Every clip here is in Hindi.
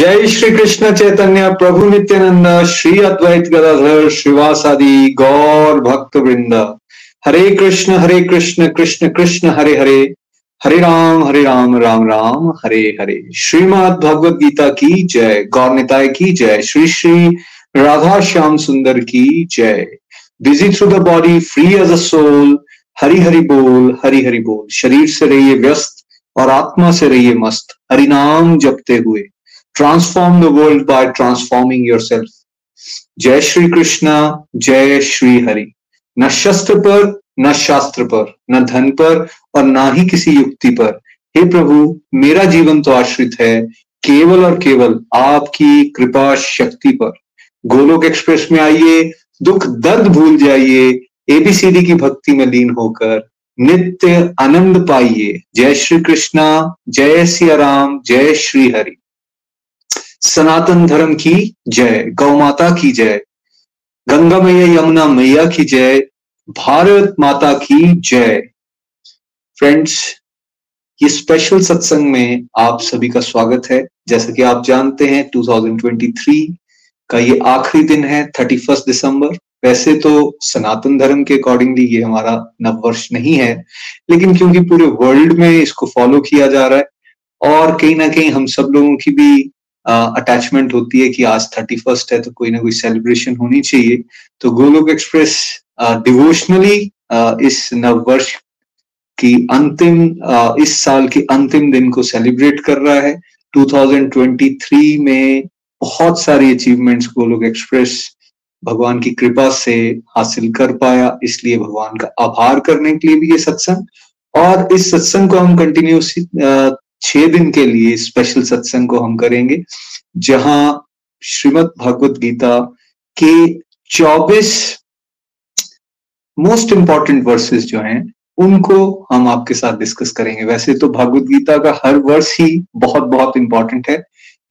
जय श्री कृष्ण चैतन्य प्रभु नित्यानंद, श्री अद्वैत गदाधर, श्रीवासादि गौर भक्त वृंद हरे कृष्ण हरे कृष्ण कृष्ण कृष्ण, हरे हरे। हरे राम हरे राम राम राम, हरे हरे। श्रीमद भगवद गीता की जय, गौर निताय की जय। श्री श्री राधा श्याम सुंदर की जय। Busy through the body free as a soul Hari Hari बोल, हरि हरि बोल। शरीर से रहिए व्यस्त और आत्मा से रहिए मस्त। हरि नाम जपते हुए। Transform the world by transforming yourself. जय श्री कृष्णा जय श्री हरि न शस्त्र पर न शास्त्र पर न धन पर और ना ही किसी युक्ति पर हे प्रभु मेरा जीवन तो आश्रित है केवल और केवल आपकी कृपा शक्ति पर गोलोक एक्सप्रेस में आइए दुख दर्द भूल जाइए एबीसीडी की भक्ति में लीन होकर नित्य आनंद पाइए जय श्री कृष्णा जय सिया राम जय श्री हरि सनातन धर्म की जय, गौ माता की जय, गंगा मैया, यमुना मैया की जय, भारत माता की जय। फ्रेंड्स ये स्पेशल सत्संग में आप सभी का स्वागत है। जैसा कि आप जानते हैं 2023 का ये आखिरी दिन है 31 दिसंबर वैसे तो सनातन धर्म के अकॉर्डिंगली ये हमारा नववर्ष नहीं है, लेकिन क्योंकि पूरे वर्ल्ड में इसको फॉलो किया जा रहा है, और कहीं ना कहीं हम सब लोगों की भी अटैचमेंट होती है कि आज थर्टी फ़र्स्ट है तो कोई ना कोई सेलिब्रेशन होनी चाहिए। तो गोलोक एक्सप्रेस डिवोशनली इस नव वर्ष की अंतिम इस साल के अंतिम दिन को सेलिब्रेट कर रहा है। 2023 में बहुत सारी अचीवमेंट्स गोलोक एक्सप्रेस भगवान की कृपा से हासिल कर पाया। इसलिए भगवान का आभार करने के लिए भी ये सत्संग। और इस सत्संग को हम कंटिन्यूस छह दिन के लिए स्पेशल सत्संग को हम करेंगे, जहाँ श्रीमद भगवत गीता के 24 मोस्ट इंपॉर्टेंट वर्सेस जो हैं, उनको हम आपके साथ डिस्कस करेंगे। वैसे तो भगवत गीता का हर वर्ष ही बहुत बहुत इंपॉर्टेंट है,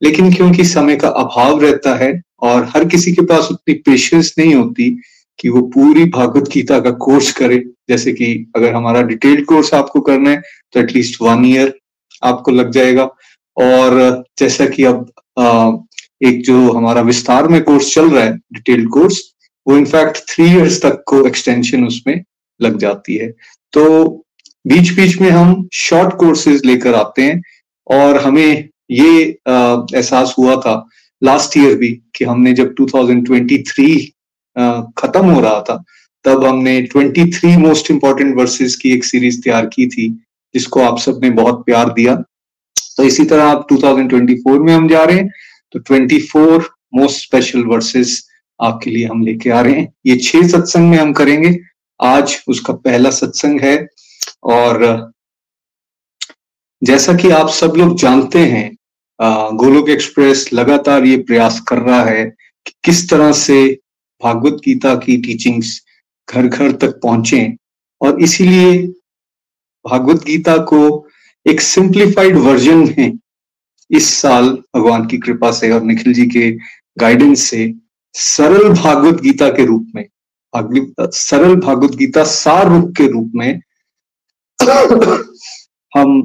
लेकिन क्योंकि समय का अभाव रहता है और हर किसी के पास उतनी पेशेंस नहीं होती कि वो पूरी भागवत गीता का कोर्स करे, जैसे कि अगर हमारा डिटेल्ड कोर्स आपको करना है तो एटलीस्ट वन ईयर आपको लग जाएगा। और जैसा कि अब एक जो हमारा विस्तार में कोर्स चल रहा है डिटेल्ड कोर्स वो इनफैक्ट थ्री इयर्स तक को एक्सटेंशन उसमें लग जाती है। तो बीच बीच में हम शॉर्ट कोर्सेज लेकर आते हैं और हमें ये एहसास हुआ था लास्ट ईयर भी कि हमने जब 2023 खत्म हो रहा था, तब हमने 23 मोस्ट इंपॉर्टेंट वर्सेस की एक सीरीज़ तैयार की थी। जिसको आप सबने बहुत प्यार दिया। तो इसी तरह आप 2024 में हम जा रहे हैं। तो 24 मोस्ट स्पेशल वर्सेस आपके लिए हम लेके आ रहे हैं। ये छह सत्संग में हम करेंगे। आज उसका पहला सत्संग है और, जैसा कि आप सब लोग जानते हैं गोलोक एक्सप्रेस लगातार ये प्रयास कर रहा है कि किस तरह से भागवत गीता की टीचिंग्स घर घर तक पहुँचे। और इसीलिए भागवत गीता को एक सिंप्लीफाइड वर्जन में इस साल भगवान की कृपा से और निखिल जी के गाइडेंस से सरल भागवत गीता के रूप में सरल भागवत गीता सार रूप के रूप में हम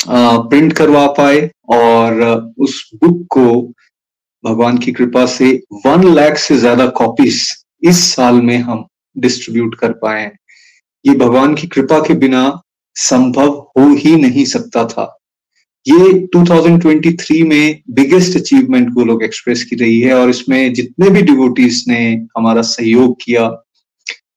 प्रिंट करवा पाए और उस बुक को भगवान की कृपा से वन लाख से ज़्यादा कॉपीज इस साल में हम डिस्ट्रीब्यूट कर पाए ये भगवान की कृपा के बिना संभव हो ही नहीं सकता था। ये 2023 में बिगेस्ट अचीवमेंट को लोग एक्सप्रेस की रही है और इसमें जितने भी डिवोटीज ने हमारा सहयोग किया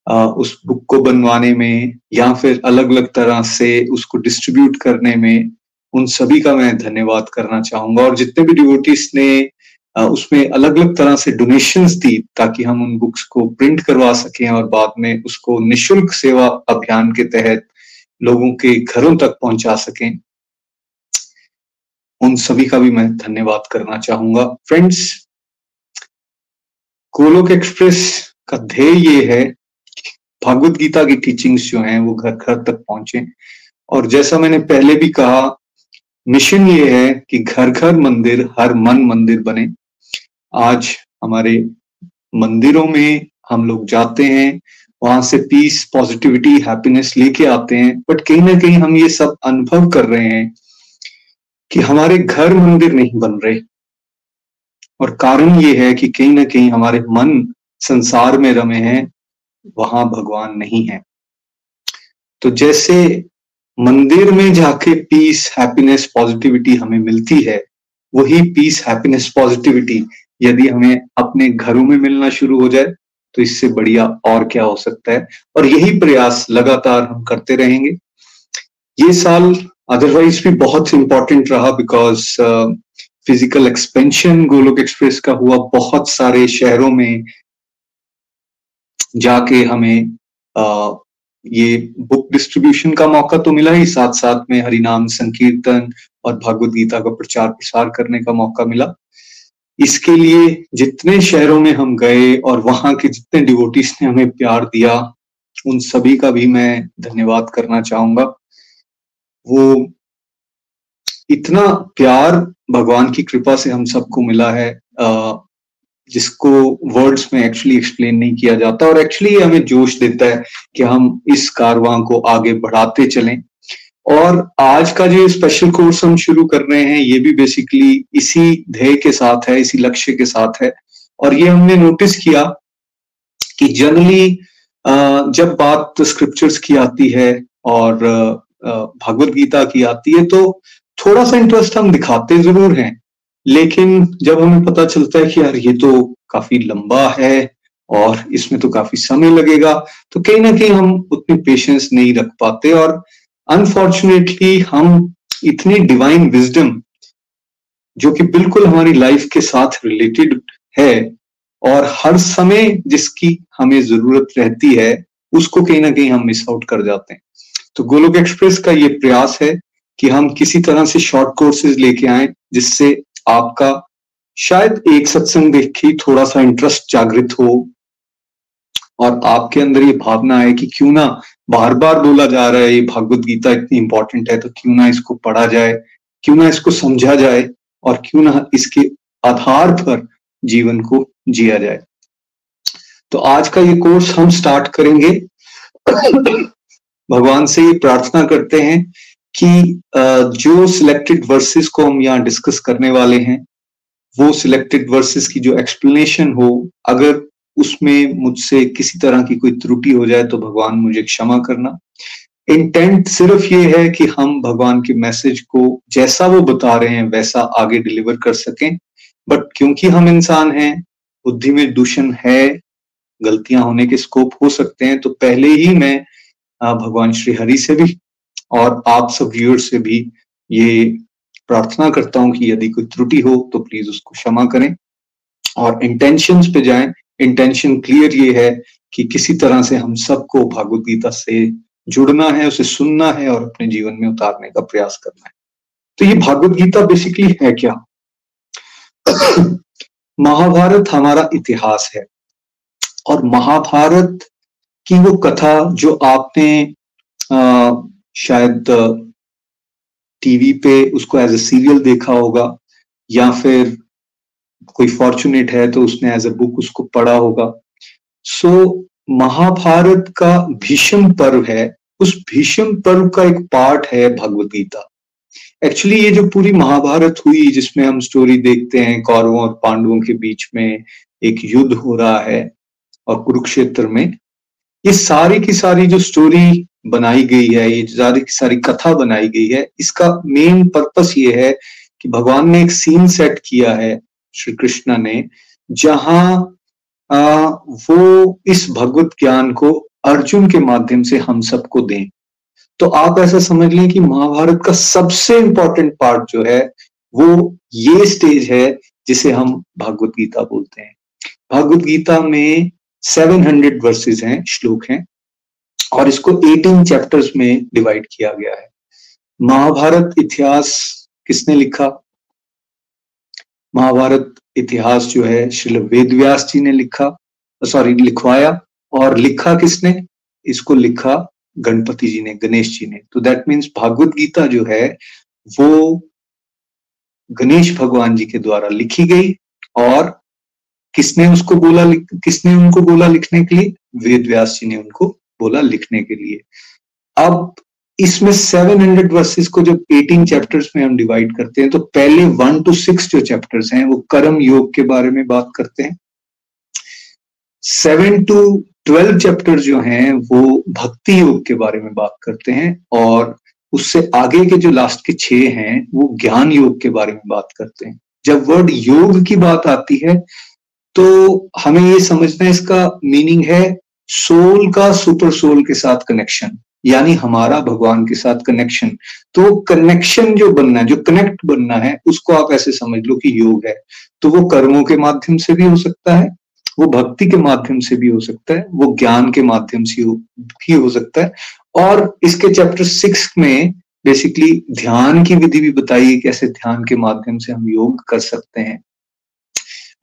उस बुक को बनवाने में या फिर अलग अलग तरह से उसको डिस्ट्रीब्यूट करने में, उन सभी का मैं धन्यवाद करना चाहूँगा। और जितने भी डिवोटीज ने उसमें अलग अलग तरह से डोनेशंस दी ताकि हम उन बुक्स को प्रिंट करवा सकें और बाद में उसको निशुल्क सेवा अभियान के तहत लोगों के घरों तक पहुँचा सकें। उन सभी का भी मैं धन्यवाद करना चाहूँगा। फ्रेंड्स गोलोक एक्सप्रेस का ध्येय ये है भागवत गीता की टीचिंग्स जो हैं, वो घर घर तक पहुँचे। और जैसा मैंने पहले भी कहा मिशन ये है कि घर घर मंदिर, हर मन मंदिर बने। आज हमारे मंदिरों में हम लोग जाते हैं वहाँ से पीस पॉजिटिविटी हैप्पीनेस लेके आते हैं। बट कहीं ना कहीं हम ये सब अनुभव कर रहे हैं कि हमारे घर मंदिर नहीं बन रहे। और कारण ये है कि कहीं ना कहीं हमारे मन संसार में रमे हैं, वहाँ भगवान नहीं है। तो जैसे मंदिर में जाके पीस हैप्पीनेस पॉजिटिविटी हमें मिलती है, वही पीस हैप्पीनेस पॉजिटिविटी यदि हमें अपने घरों में मिलना शुरू हो जाए तो इससे बढ़िया और क्या हो सकता है? और यही प्रयास लगातार हम करते रहेंगे। ये साल अदरवाइज़ भी बहुत इंपॉर्टेंट रहा because physical expansion Golok express का हुआ। बहुत सारे शहरों में जाके हमें uh, ये बुक डिस्ट्रीब्यूशन का मौका तो मिला ही। साथ साथ में हरिनाम संकीर्तन और भगवत गीता का प्रचार प्रसार करने का मौका मिला। इसके लिए जितने शहरों में हम गए और वहाँ के जितने डिवोटीज ने हमें प्यार दिया, उन सभी का भी मैं धन्यवाद करना चाहूँगा। वो इतना प्यार भगवान की कृपा से हम सबको मिला है जिसको वर्ड्स में एक्चुअली एक्सप्लेन नहीं किया जाता और एक्चुअली हमें जोश देता है कि हम इस कारवां को आगे बढ़ाते चलें। और आज का जो स्पेशल कोर्स हम शुरू कर रहे हैं, ये भी बेसिकली इसी ध्येय के साथ है, इसी लक्ष्य के साथ है। और ये हमने नोटिस किया कि जनरली जब बात स्क्रिप्चर्स की आती है और भगवत गीता की आती है तो थोड़ा सा इंटरेस्ट हम दिखाते ज़रूर हैं। लेकिन जब हमें पता चलता है कि यार ये तो काफ़ी लंबा है और इसमें तो काफ़ी समय लगेगा तो कहीं ना कहीं हम उतनी पेशेंस नहीं रख पाते और अनफॉर्चुनेटली हम इतनी डिवाइन विजडम जो कि बिल्कुल हमारी लाइफ के साथ रिलेटेड है, और हर समय जिसकी हमें ज़रूरत रहती है, उसको कहीं ना कहीं हम मिस आउट कर जाते हैं। तो गोलोक एक्सप्रेस का ये प्रयास है कि हम किसी तरह से शॉर्ट कोर्सेज लेके आए, जिससे आपका शायद एक सत्संग देख के थोड़ा सा इंटरेस्ट जागृत हो और आपके अंदर ये भावना है कि क्यों ना बार बार बोला जा रहा है, ये भागवत गीता इतनी इंपॉर्टेंट है तो क्यों ना इसको पढ़ा जाए, क्यों ना इसको समझा जाए और क्यों ना इसके आधार पर जीवन को जिया जाए। तो आज का ये कोर्स हम स्टार्ट करेंगे। भगवान से ये प्रार्थना करते हैं कि जो सिलेक्टेड वर्सेस को हम यहाँ डिस्कस करने वाले हैं, वो सिलेक्टेड वर्सेस की जो एक्सप्लेनेशन हो, अगर उसमें मुझसे किसी तरह की कोई त्रुटि हो जाए तो भगवान मुझे क्षमा करना। इंटेंट सिर्फ़ ये है कि हम भगवान के मैसेज को जैसा वो बता रहे हैं, वैसा आगे डिलीवर कर सकें। बट क्योंकि हम इंसान हैं, बुद्धि में दूषण है, गलतियाँ होने के स्कोप हो सकते हैं तो पहले ही मैं भगवान श्री हरि से भी और आप सब व्यूअर्स से भी ये प्रार्थना करता हूँ कि यदि कोई त्रुटि हो तो प्लीज़ उसको क्षमा करें। और इंटेंशंस पे जाएँ इंटेंशन क्लियर ये है कि किसी तरह से हम सबको भागवत गीता से जुड़ना है उसे सुनना है और अपने जीवन में उतारने का प्रयास करना है। तो ये भागवत गीता बेसिकली है क्या? महाभारत हमारा इतिहास है और महाभारत की वो कथा जो आपने आ, शायद टीवी पे उसको एज ए सीरियल देखा होगा या फिर कोई फॉर्चुनेट है तो उसने एज अ बुक उसको पढ़ा होगा। सो so, महाभारत का भीष्म पर्व है उस भीष्म पर्व का एक पार्ट है भगवत गीता। एक्चुअली ये जो पूरी महाभारत हुई जिसमें हम स्टोरी देखते हैं कौरवों और पांडवों के बीच में एक युद्ध हो रहा है और कुरुक्षेत्र में ये सारी की सारी जो स्टोरी बनाई गई है ये सारी की सारी कथा बनाई गई है इसका मेन पर्पस ये है कि भगवान ने एक सीन सेट किया है श्री कृष्ण ने जहाँ आ, वो इस भगवत ज्ञान को अर्जुन के माध्यम से हम सबको दें। तो आप ऐसा समझ लें कि महाभारत का सबसे इंपॉर्टेंट पार्ट जो है वो ये स्टेज है जिसे हम भागवत गीता बोलते हैं। भागवत गीता में 700 हंड्रेड वर्सेज हैं श्लोक हैं और इसको 18 चैप्टर्स में डिवाइड किया गया है। महाभारत इतिहास किसने लिखा? महाभारत इतिहास जो है, श्री वेद व्यास जी ने लिखा सॉरी लिखवाया और लिखा किसने? इसको लिखा गणपति जी ने, गणेश जी ने। तो दैट मीन्स भागवत गीता जो है, वो गणेश भगवान जी के द्वारा लिखी गई और किसने उसको बोला किसने उनको बोला लिखने के लिए? वेद व्यास जी ने उनको बोला लिखने के लिए। अब इसमें 700 वर्सेस को जब 18 चैप्टर्स में हम डिवाइड करते हैं तो पहले वन टू सिक्स जो चैप्टर्स हैं, वो कर्म योग के बारे में बात करते हैं। सेवन टू ट्वेल्व चैप्टर जो हैं, वो भक्ति योग के बारे में बात करते हैं और उससे आगे के जो लास्ट के छह हैं, वो ज्ञान योग के बारे में बात करते हैं। जब वर्ड योग की बात आती है तो हमें ये समझना इसका मीनिंग है सोल का सुपर सोल के साथ कनेक्शन यानी हमारा भगवान के साथ कनेक्शन तो कनेक्शन जो बनना है, जो कनेक्ट बनना है, उसको आप ऐसे समझ लो कि योग है। तो वो कर्मों के माध्यम से भी हो सकता है, वो भक्ति के माध्यम से भी हो सकता है, वो ज्ञान के माध्यम से भी हो सकता है। और इसके चैप्टर सिक्स में बेसिकली ध्यान की विधि भी बताई कैसे ध्यान के माध्यम से हम योग कर सकते हैं।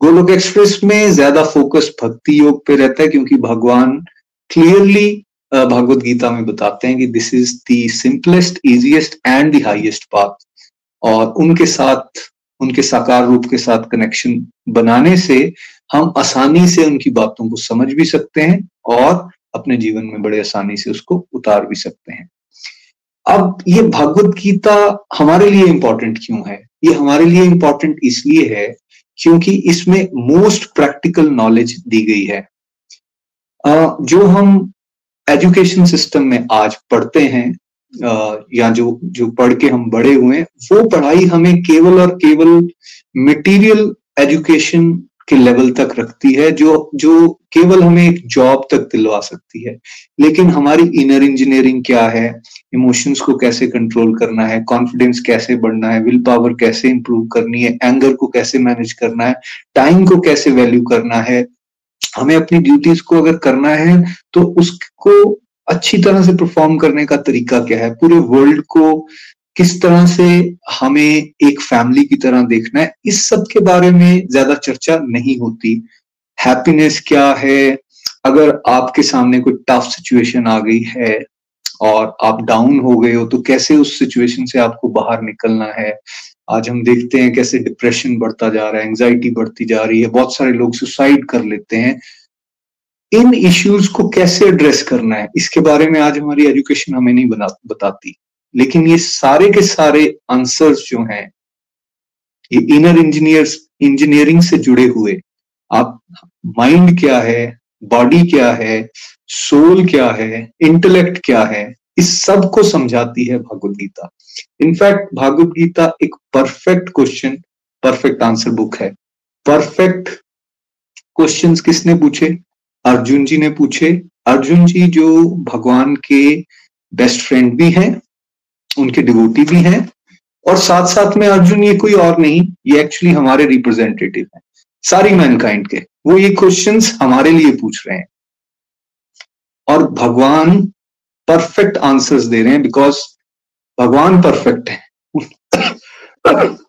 गोलोक एक्सप्रेस में ज़्यादा फोकस भक्ति योग पे रहता है, क्योंकि भगवान क्लियरली भगवत गीता में बताते हैं कि this is the simplest easiest and the highest path और उनके साथ, उनके साकार रूप के साथ कनेक्शन बनाने से हम आसानी से उनकी बातों को समझ भी सकते हैं और अपने जीवन में बड़े आसानी से उसको उतार भी सकते हैं। अब ये भगवत गीता हमारे लिए इंपॉर्टेंट क्यों है? ये हमारे लिए इंपॉर्टेंट इसलिए है क्योंकि इसमें मोस्ट प्रैक्टिकल नॉलेज दी गई है। जो हम एजुकेशन सिस्टम में आज पढ़ते हैं या जो जो पढ़ के हम बड़े हुए वो पढ़ाई हमें केवल और केवल मटेरियल एजुकेशन के लेवल तक रखती है, जो जो केवल हमें एक जॉब तक दिलवा सकती है। लेकिन हमारी इनर इंजीनियरिंग क्या है? इमोशंस को कैसे कंट्रोल करना है? कॉन्फिडेंस कैसे बढ़ना है? विल पावर कैसे इंप्रूव करनी है? एंगर को कैसे मैनेज करना है? टाइम को कैसे वैल्यू करना है? हमें अपनी ड्यूटीज़ को अगर करना है तो उसको अच्छी तरह से परफॉर्म करने का तरीका क्या है? पूरे वर्ल्ड को किस तरह से हमें एक फैमिली की तरह देखना है, इस सब के बारे में ज़्यादा चर्चा नहीं होती। हैप्पीनेस क्या है? अगर आपके सामने कोई टफ सिचुएशन आ गई है और आप डाउन हो गए हो तो कैसे उस सिचुएशन से आपको बाहर निकलना है? आज हम देखते हैं कैसे डिप्रेशन बढ़ता जा रहा है एंजाइटी बढ़ती जा रही है, बहुत सारे लोग सुसाइड कर लेते हैं। इन इश्यूज़ को कैसे एड्रेस करना है? इसके बारे में आज हमारी एजुकेशन हमें नहीं बना, बताती। लेकिन ये सारे के सारे आंसर्स जो हैं, ये इनर इंजीनियर्स इंजीनियरिंग से जुड़े हुए, आप माइंड क्या है बॉडी क्या है सोल क्या है इंटेलेक्ट क्या है इस सबको समझाती है भागवत गीता। इनफैक्ट भागवत गीता एक perfect question perfect answer book है। परफेक्ट क्वेश्चंस किसने पूछे? अर्जुन जी ने पूछे। अर्जुन जी जो भगवान के बेस्ट फ्रेंड भी हैं, उनके डिवोटी भी हैं, और साथ साथ में अर्जुन ये कोई और नहीं, ये एक्चुअली हमारे रिप्रेजेंटेटिव हैं, सारी मैनकाइंड के। वो ये क्वेश्चंस हमारे लिए पूछ रहे हैं। और भगवान परफेक्ट आंसर्स दे रहे हैं बिकॉज़ भगवान परफेक्ट है।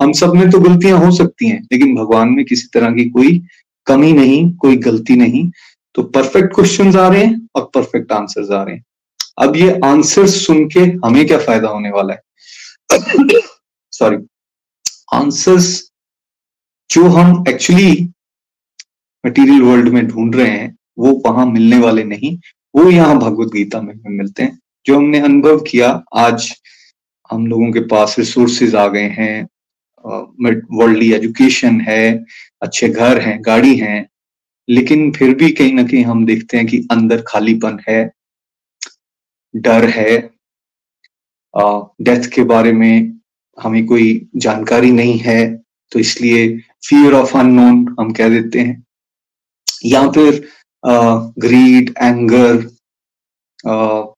हम सब में तो गलतियाँ हो सकती हैं, लेकिन भगवान में किसी तरह की कोई कमी नहीं, कोई गलती नहीं। तो परफेक्ट क्वेश्चंस आ रहे हैं और परफेक्ट आंसर्स आ रहे हैं। अब ये आंसर्स सुन के हमें क्या फ़ायदा होने वाला है? सॉरी आंसर्स जो हम एक्चुअली मटेरियल वर्ल्ड में ढूंढ रहे हैं, वो वहाँ मिलने वाले नहीं। वो यहाँ भगवत गीता में मिलते हैं, जो हमने अनुभव किया। आज हम लोगों के पास रिसोर्सेज आ गए हैं वर्ल्डली एजुकेशन है, अच्छे घर हैं, गाड़ी हैं, लेकिन फिर भी कहीं ना कहीं हम देखते हैं कि अंदर खालीपन है, डर है। डेथ के बारे में हमें कोई जानकारी नहीं है तो इसलिए फियर ऑफ़ अननोन हम कह देते हैं। या फिर ग्रीड एंगर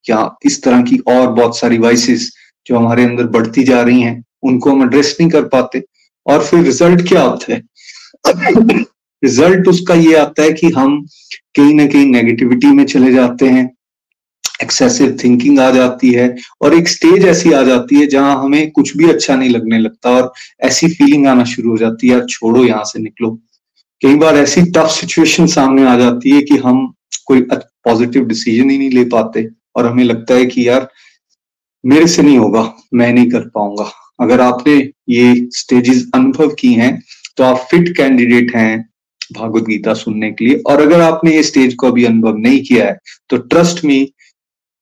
या इस तरह की और बहुत सारी वाइसेस जो हमारे अंदर बढ़ती जा रही हैं, उनको हम एड्रेस नहीं कर पाते। और फिर रिज़ल्ट क्या आता है? रिज़ल्ट उसका ये आता है कि हम कहीं ना कहीं नेगेटिविटी में चले जाते हैं एक्सेसिव थिंकिंग आ जाती है और एक स्टेज ऐसी आ जाती है जहाँ हमें कुछ भी अच्छा नहीं लगने लगता और ऐसी फीलिंग आना शुरू हो जाती है छोड़ो यहाँ से निकलो। कई बार ऐसी टफ सिचुएशन सामने आ जाती है कि हम कोई पॉजिटिव डिसीज़न ही नहीं ले पाते और हमें लगता है कि यार, मेरे से नहीं होगा, मैं नहीं कर पाऊँगा। अगर आपने ये स्टेजेस अनुभव की हैं तो आप फिट कैंडिडेट हैं भागवत गीता सुनने के लिए। और अगर आपने ये स्टेज को अभी अनुभव नहीं किया है तो ट्रस्ट मी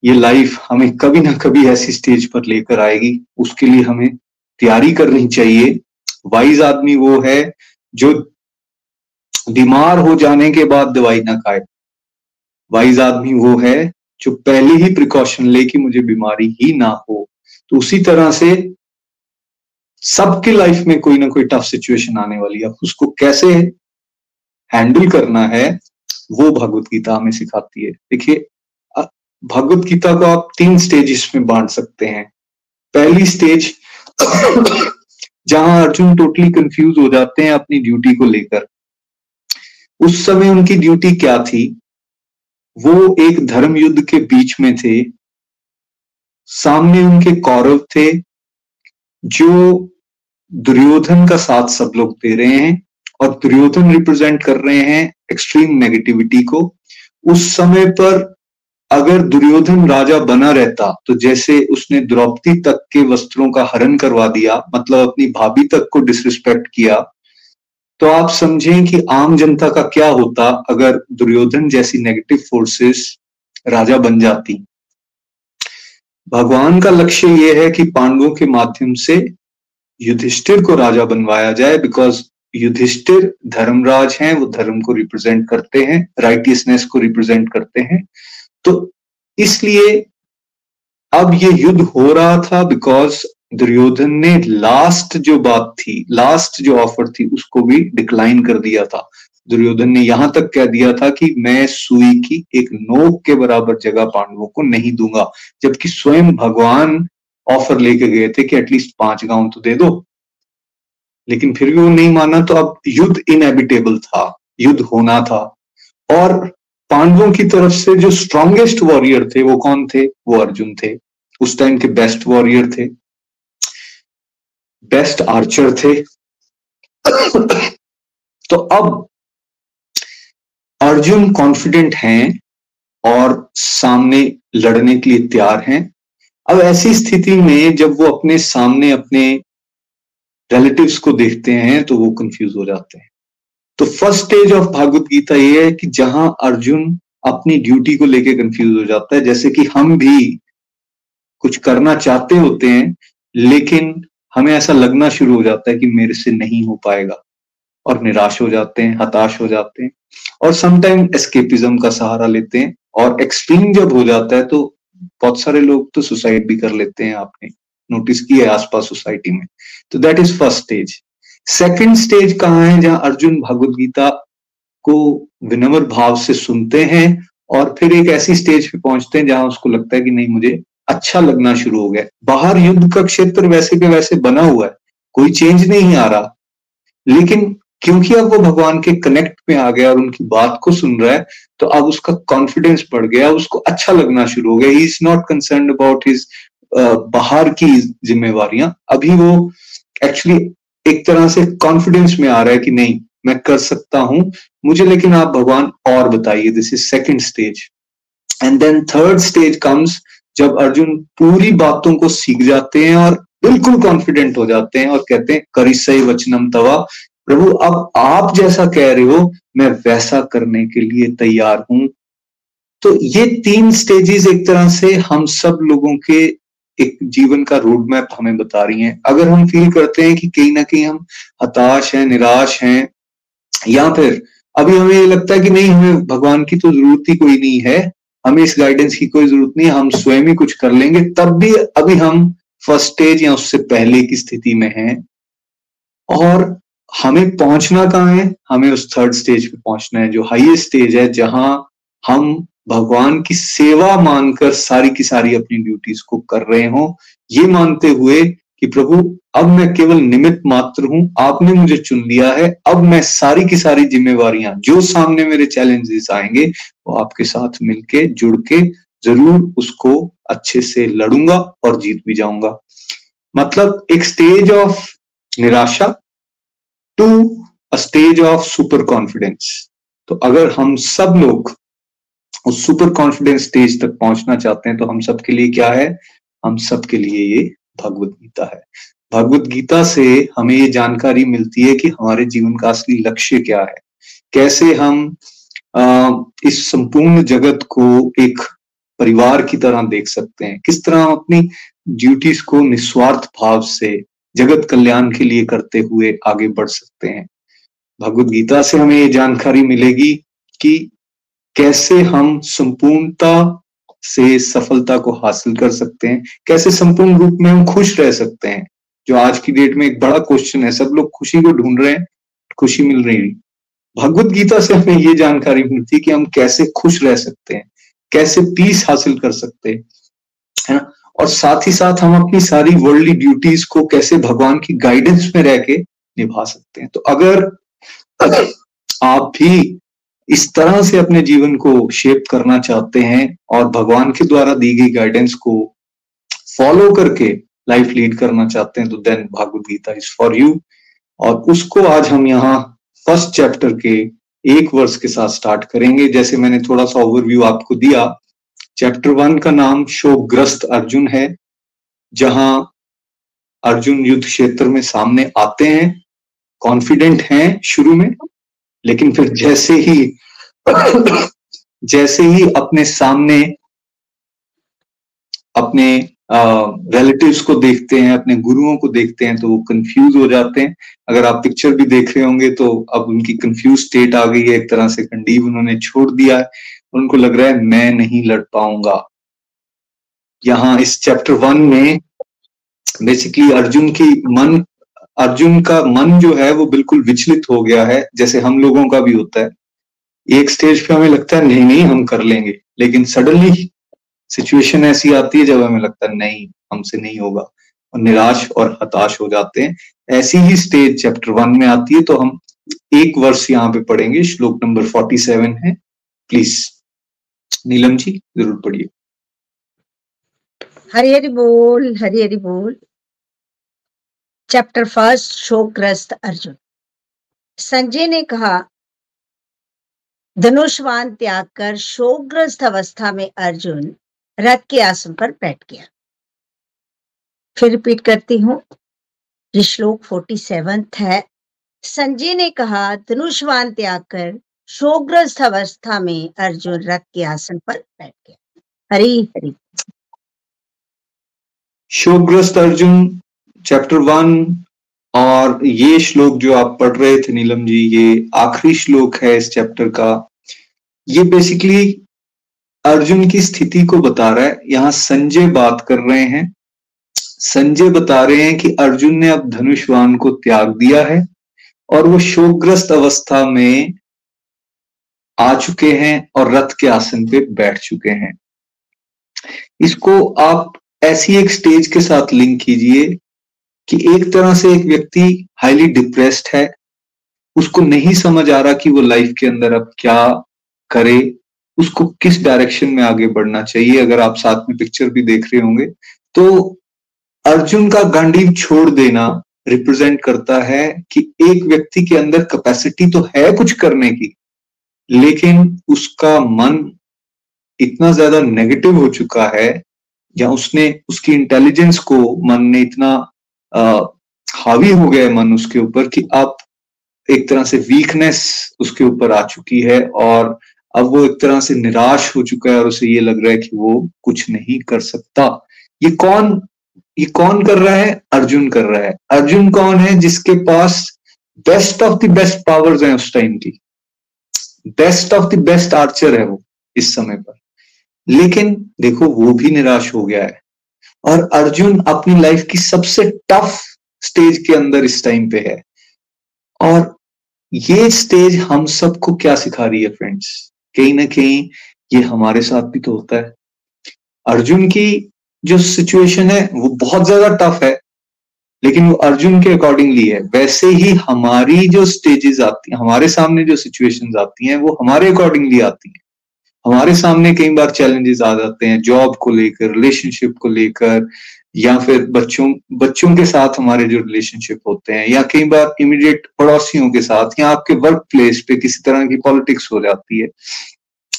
ये लाइफ हमें कभी ना कभी ऐसी स्टेज पर लेकर आएगी। उसके लिए हमें तैयारी करनी चाहिए। वाइज आदमी वो है जो बीमार हो जाने के बाद दवाई ना खाए। वाइज आदमी वो है जो पहले ही प्रिकॉशन ले कि मुझे बीमारी ही ना हो। तो उसी तरह से सबके लाइफ में कोई ना कोई टफ सिचुएशन आने वाली है। उसको कैसे हैंडल करना है, वो भगवत गीता हमें सिखाती है। देखिए भगवत गीता को आप तीन स्टेजेस में बांट सकते हैं। पहली स्टेज जहाँ अर्जुन टोटली कंफ्यूज हो जाते हैं अपनी ड्यूटी को लेकर। उस समय उनकी ड्यूटी क्या थी? वो एक धर्म युद्ध के बीच में थे। सामने उनके कौरव थे, जो दुर्योधन का साथ सब लोग दे रहे हैं और दुर्योधन रिप्रेजेंट कर रहे हैं एक्सट्रीम नेगेटिविटी को। उस समय पर अगर दुर्योधन राजा बना रहता तो जैसे उसने द्रौपदी तक के वस्त्रों का हरण करवा दिया मतलब अपनी भाभी तक को डिसरिस्पेक्ट किया तो आप समझें कि आम जनता का क्या होता अगर दुर्योधन जैसी नेगेटिव फोर्सेस राजा बन जाती। भगवान का लक्ष्य यह है कि पांडवों के माध्यम से युधिष्ठिर को राजा बनवाया जाए बिकॉज़ युधिष्ठिर धर्मराज हैं, वो धर्म को रिप्रेजेंट करते हैं राइटियसनेस को रिप्रेजेंट करते हैं। तो इसलिए अब ये युद्ध हो रहा था बिकॉज़ दुर्योधन ने लास्ट जो बात थी लास्ट जो ऑफ़र थी, उसको भी डिक्लाइन कर दिया था। दुर्योधन ने यहाँ तक कह दिया था कि मैं सुई की एक नोक के बराबर जगह पांडवों को नहीं दूँगा, जबकि स्वयं भगवान ऑफ़र लेके गए थे कि एटलीस्ट पाँच गाँव तो दे दो। लेकिन फिर भी वो नहीं माना तो अब युद्ध इनएबिटेबल था, युद्ध होना था। और पांडवों की तरफ़ से जो स्ट्रॉन्गेस्ट वॉरियर थे, वो कौन थे? वो अर्जुन थे। उस टाइम के बेस्ट वॉरियर थे। बेस्ट आर्चर थे। तो अब अर्जुन कॉन्फिडेंट हैं और सामने लड़ने के लिए तैयार हैं। अब ऐसी स्थिति में जब वो अपने सामने अपने रिलेटिव्स को देखते हैं तो वो कंफ्यूज हो जाते हैं। तो first stage of Bhagavad Gita ये है कि जहाँ अर्जुन अपनी ड्यूटी को लेके कंफ्यूज हो जाता है, जैसे कि हम भी कुछ करना चाहते होते हैं, लेकिन हमें ऐसा लगना शुरू हो जाता है कि मेरे से नहीं हो पाएगा और निराश हो जाते हैं, हताश हो जाते हैं और समटाइम एस्केपिज्म का सहारा लेते हैं और एक्सट्रीम जब हो जाता है तो बहुत सारे लोग तो सुसाइड भी कर लेते हैं आपने नोटिस किया है आसपास सोसाइटी में। तो that is first stage second stage कहाँ है जहाँ अर्जुन भगवत गीता को विनम्र भाव से सुनते हैं और फिर एक ऐसी स्टेज पे पहुँचते हैं जहाँ उसको लगता है कि नहीं, मुझे अच्छा लगना शुरू हो गया। बाहर युद्ध का क्षेत्र वैसे के वैसे बना हुआ है, कोई चेंज नहीं आ रहा। लेकिन क्योंकि अब वो भगवान के कनेक्ट में आ गया और उनकी बात को सुन रहा है तो अब उसका कॉन्फिडेंस बढ़ गया, उसको अच्छा लगना शुरू हो गया। He is not concern about his बाहर की जिम्मेवार अभी वो एक्चुअली एक तरह से कॉन्फिडेंस में आ रहा है कि नहीं, मैं कर सकता हूँ। मुझे लेकिन आप भगवान और बताइए this is second stage and then third stage comes जब अर्जुन पूरी बातों को सीख जाते हैं और बिल्कुल कॉन्फिडेंट हो जाते हैं और कहते हैं, करी सही वचनम तवा। प्रभु, अब आप जैसा कह रहे हो, मैं वैसा करने के लिए तैयार हूँ। तो ये तीन स्टेजेस एक तरह से हम सब लोगों के एक जीवन का रोड मैप हमें बता रही हैं। अगर हम फील करते हैं कि कहीं ना कहीं हम हताश हैं, निराश हैं, या फिर अभी हमें लगता है कि नहीं, हमें भगवान की तो ज़रूरत ही कोई नहीं है हमें इस गाइडेंस की कोई ज़रूरत नहीं, हम स्वयं ही कुछ कर लेंगे। तब भी अभी हम फ़र्स्ट स्टेज या उससे पहले की स्थिति में हैं। और हमें पहुँचना कहाँ है? हमें उस थर्ड स्टेज पे पहुँचना है, जो हाईएस्ट स्टेज है, जहाँ हम भगवान की सेवा मानकर सारी की सारी अपनी ड्यूटीज़ को कर रहे हो। ये मानते हुए कि प्रभु, अब मैं केवल निमित्त मात्र हूँ, आपने मुझे चुन लिया है, अब मैं सारी की सारी जिम्मेवारियाँ, जो सामने मेरे चैलेंजेस आएँगे, वो आपके साथ मिलके, जुड़ के, ज़रूर उसको अच्छे से लड़ूँगा और जीत भी जाऊँगा। मतलब एक स्टेज ऑफ़ निराशा to a stage of super confidence तो अगर हम सब लोग उस सुपर कॉन्फिडेंस स्टेज तक पहुँचना चाहते हैं तो हम सबके लिए क्या है? हम सबके लिए ये भगवत गीता है। भगवत गीता से हमें ये जानकारी मिलती है कि हमारे जीवन का असली लक्ष्य क्या है। कैसे हम इस संपूर्ण जगत को एक परिवार की तरह देख सकते हैं। किस तरह हम अपनी ड्यूटीज़ को निस्वार्थ भाव से जगत कल्याण के लिए करते हुए आगे बढ़ सकते हैं। भगवत गीता से हमें ये जानकारी मिलेगी कि कैसे हम संपूर्णता से सफलता को हासिल कर सकते हैं। कैसे संपूर्ण रूप में हम खुश रह सकते हैं? जो आज की डेट में एक बड़ा क्वेश्चन है सब लोग खुशी को ढूंढ रहे हैं खुशी मिल रही भगवत गीता से हमें ये जानकारी मिलती कि हम कैसे खुश रह सकते हैं कैसे पीस हासिल कर सकते हैं है ना? और साथ ही साथ हम अपनी सारी वर्ल्डली ड्यूटीज़ को कैसे भगवान की गाइडेंस में रह के निभा सकते हैं। तो अगर, अगर आप भी इस तरह से अपने जीवन को शेप करना चाहते हैं और भगवान के द्वारा दी गई गाइडेंस को फॉलो करके लाइफ लीड करना चाहते हैं तो then Bhagavad Gita is for you और उसको आज हम यहाँ फ़र्स्ट चैप्टर के एक वर्ष के साथ स्टार्ट करेंगे। जैसे मैंने थोड़ा सा ओवरव्यू आपको दिया चैप्टर वन का नाम शोकग्रस्त अर्जुन है, जहाँ अर्जुन युद्ध क्षेत्र में सामने आते हैं कॉन्फिडेंट हैं शुरू में। लेकिन फिर जैसे ही जैसे ही अपने सामने, अपने रिलेटिव्स को देखते हैं, अपने गुरुओं को देखते हैं तो वो कंफ्यूज हो जाते हैं। अगर आप पिक्चर भी देख रहे होंगे तो अब उनकी कंफ्यूज स्टेट आ गई है। एक तरह से कंडीव उन्होंने छोड़ दिया है। उनको लग रहा है, मैं नहीं लड़ पाऊँगा। यहाँ इस चैप्टर वन में बेसिकली अर्जुन की मन अर्जुन का मन जो है वो बिल्कुल विचलित हो गया है, जैसे हम लोगों का भी होता है। एक स्टेज पे हमें लगता है, नहीं नहीं, हम कर लेंगे। लेकिन सडनली सिचुएशन ऐसी आती है, जब हमें लगता है, नहीं, हमसे नहीं होगा। और निराश और हताश हो जाते हैं। ऐसी ही स्टेज चैप्टर वन में आती है तो हम एक वर्ष यहाँ पे पढ़ेंगे। श्लोक नंबर फोर्टी सेवन है। प्लीज़ नीलम जी, ज़रूर पढ़िए। हरी हरी बोल हरी हरी बोल। चैप्टर फ़र्स्ट शोकग्रस्त अर्जुन संजय ने कहा धनुषवान त्याग कर शोकग्रस्त अवस्था में अर्जुन रथ के आसन पर बैठ गया फिर रिपीट करती हूँ ये श्लोक फोर्टी सेवन है संजय ने कहा धनुषवान त्याग कर शोकग्रस्त अवस्था में अर्जुन रथ के आसन पर बैठ गया हरी हरी शोकग्रस्त अर्जुन चैप्टर वन और ये श्लोक जो आप पढ़ रहे थे नीलम जी, ये आखिरी श्लोक है इस चैप्टर का। ये बेसिकली अर्जुन की स्थिति को बता रहा है। यहाँ संजय बात कर रहे हैं। संजय बता रहे हैं कि अर्जुन ने अब धनुषवान को त्याग दिया है, और वो शोकग्रस्त अवस्था में आ चुके हैं और रथ के आसन पे बैठ चुके हैं। इसको आप ऐसी एक स्टेज के साथ लिंक कीजिए कि एक तरह से एक व्यक्ति हाईली डिप्रेस्ड है, उसको नहीं समझ आ रहा कि वो लाइफ के अंदर अब क्या करे, उसको किस डायरेक्शन में आगे बढ़ना चाहिए। अगर आप साथ में पिक्चर भी देख रहे होंगे तो अर्जुन का गांडीव छोड़ देना रिप्रेजेंट करता है कि एक व्यक्ति के अंदर कैपेसिटी तो है कुछ करने की, लेकिन उसका मन इतना ज़्यादा नेगेटिव हो चुका है, या उसने, उसकी इंटेलिजेंस को मन ने इतना हावी हो गया है मन उसके ऊपर कि अब एक तरह से वीकनेस उसके ऊपर आ चुकी है और अब वो एक तरह से निराश हो चुका है और उसे ये लग रहा है कि वो कुछ नहीं कर सकता। ये कौन ये कौन कर रहा है? अर्जुन कर रहा है। अर्जुन कौन है जिसके पास best of the best powers हैं उस टाइम की? Best of the best archer है वो इस समय पर। लेकिन देखो, वो भी निराश हो गया है। और अर्जुन अपनी लाइफ की सबसे टफ स्टेज के अंदर इस टाइम पे है। और ये स्टेज हम सबको क्या सिखा रही है फ्रेंड्स कहीं ना कहीं ये हमारे साथ भी तो होता है। अर्जुन की जो सिचुएशन है, वो बहुत ज़्यादा टफ है, लेकिन वो अर्जुन के अकॉर्डिंगली है। वैसे ही हमारी जो स्टेजेस आती हैं हमारे सामने जो सिचुएशंस आती हैं, वो हमारे अकॉर्डिंगली आती हैं। हमारे सामने कई बार चैलेंजेस आ जाते हैं जॉब को लेकर रिलेशनशिप को लेकर, या फिर बच्चों बच्चों के साथ हमारे जो रिलेशनशिप होते हैं, या कई बार इमीडिएट पड़ोसियों के साथ, या आपके वर्क प्लेस पे किसी तरह की पॉलिटिक्स हो जाती है,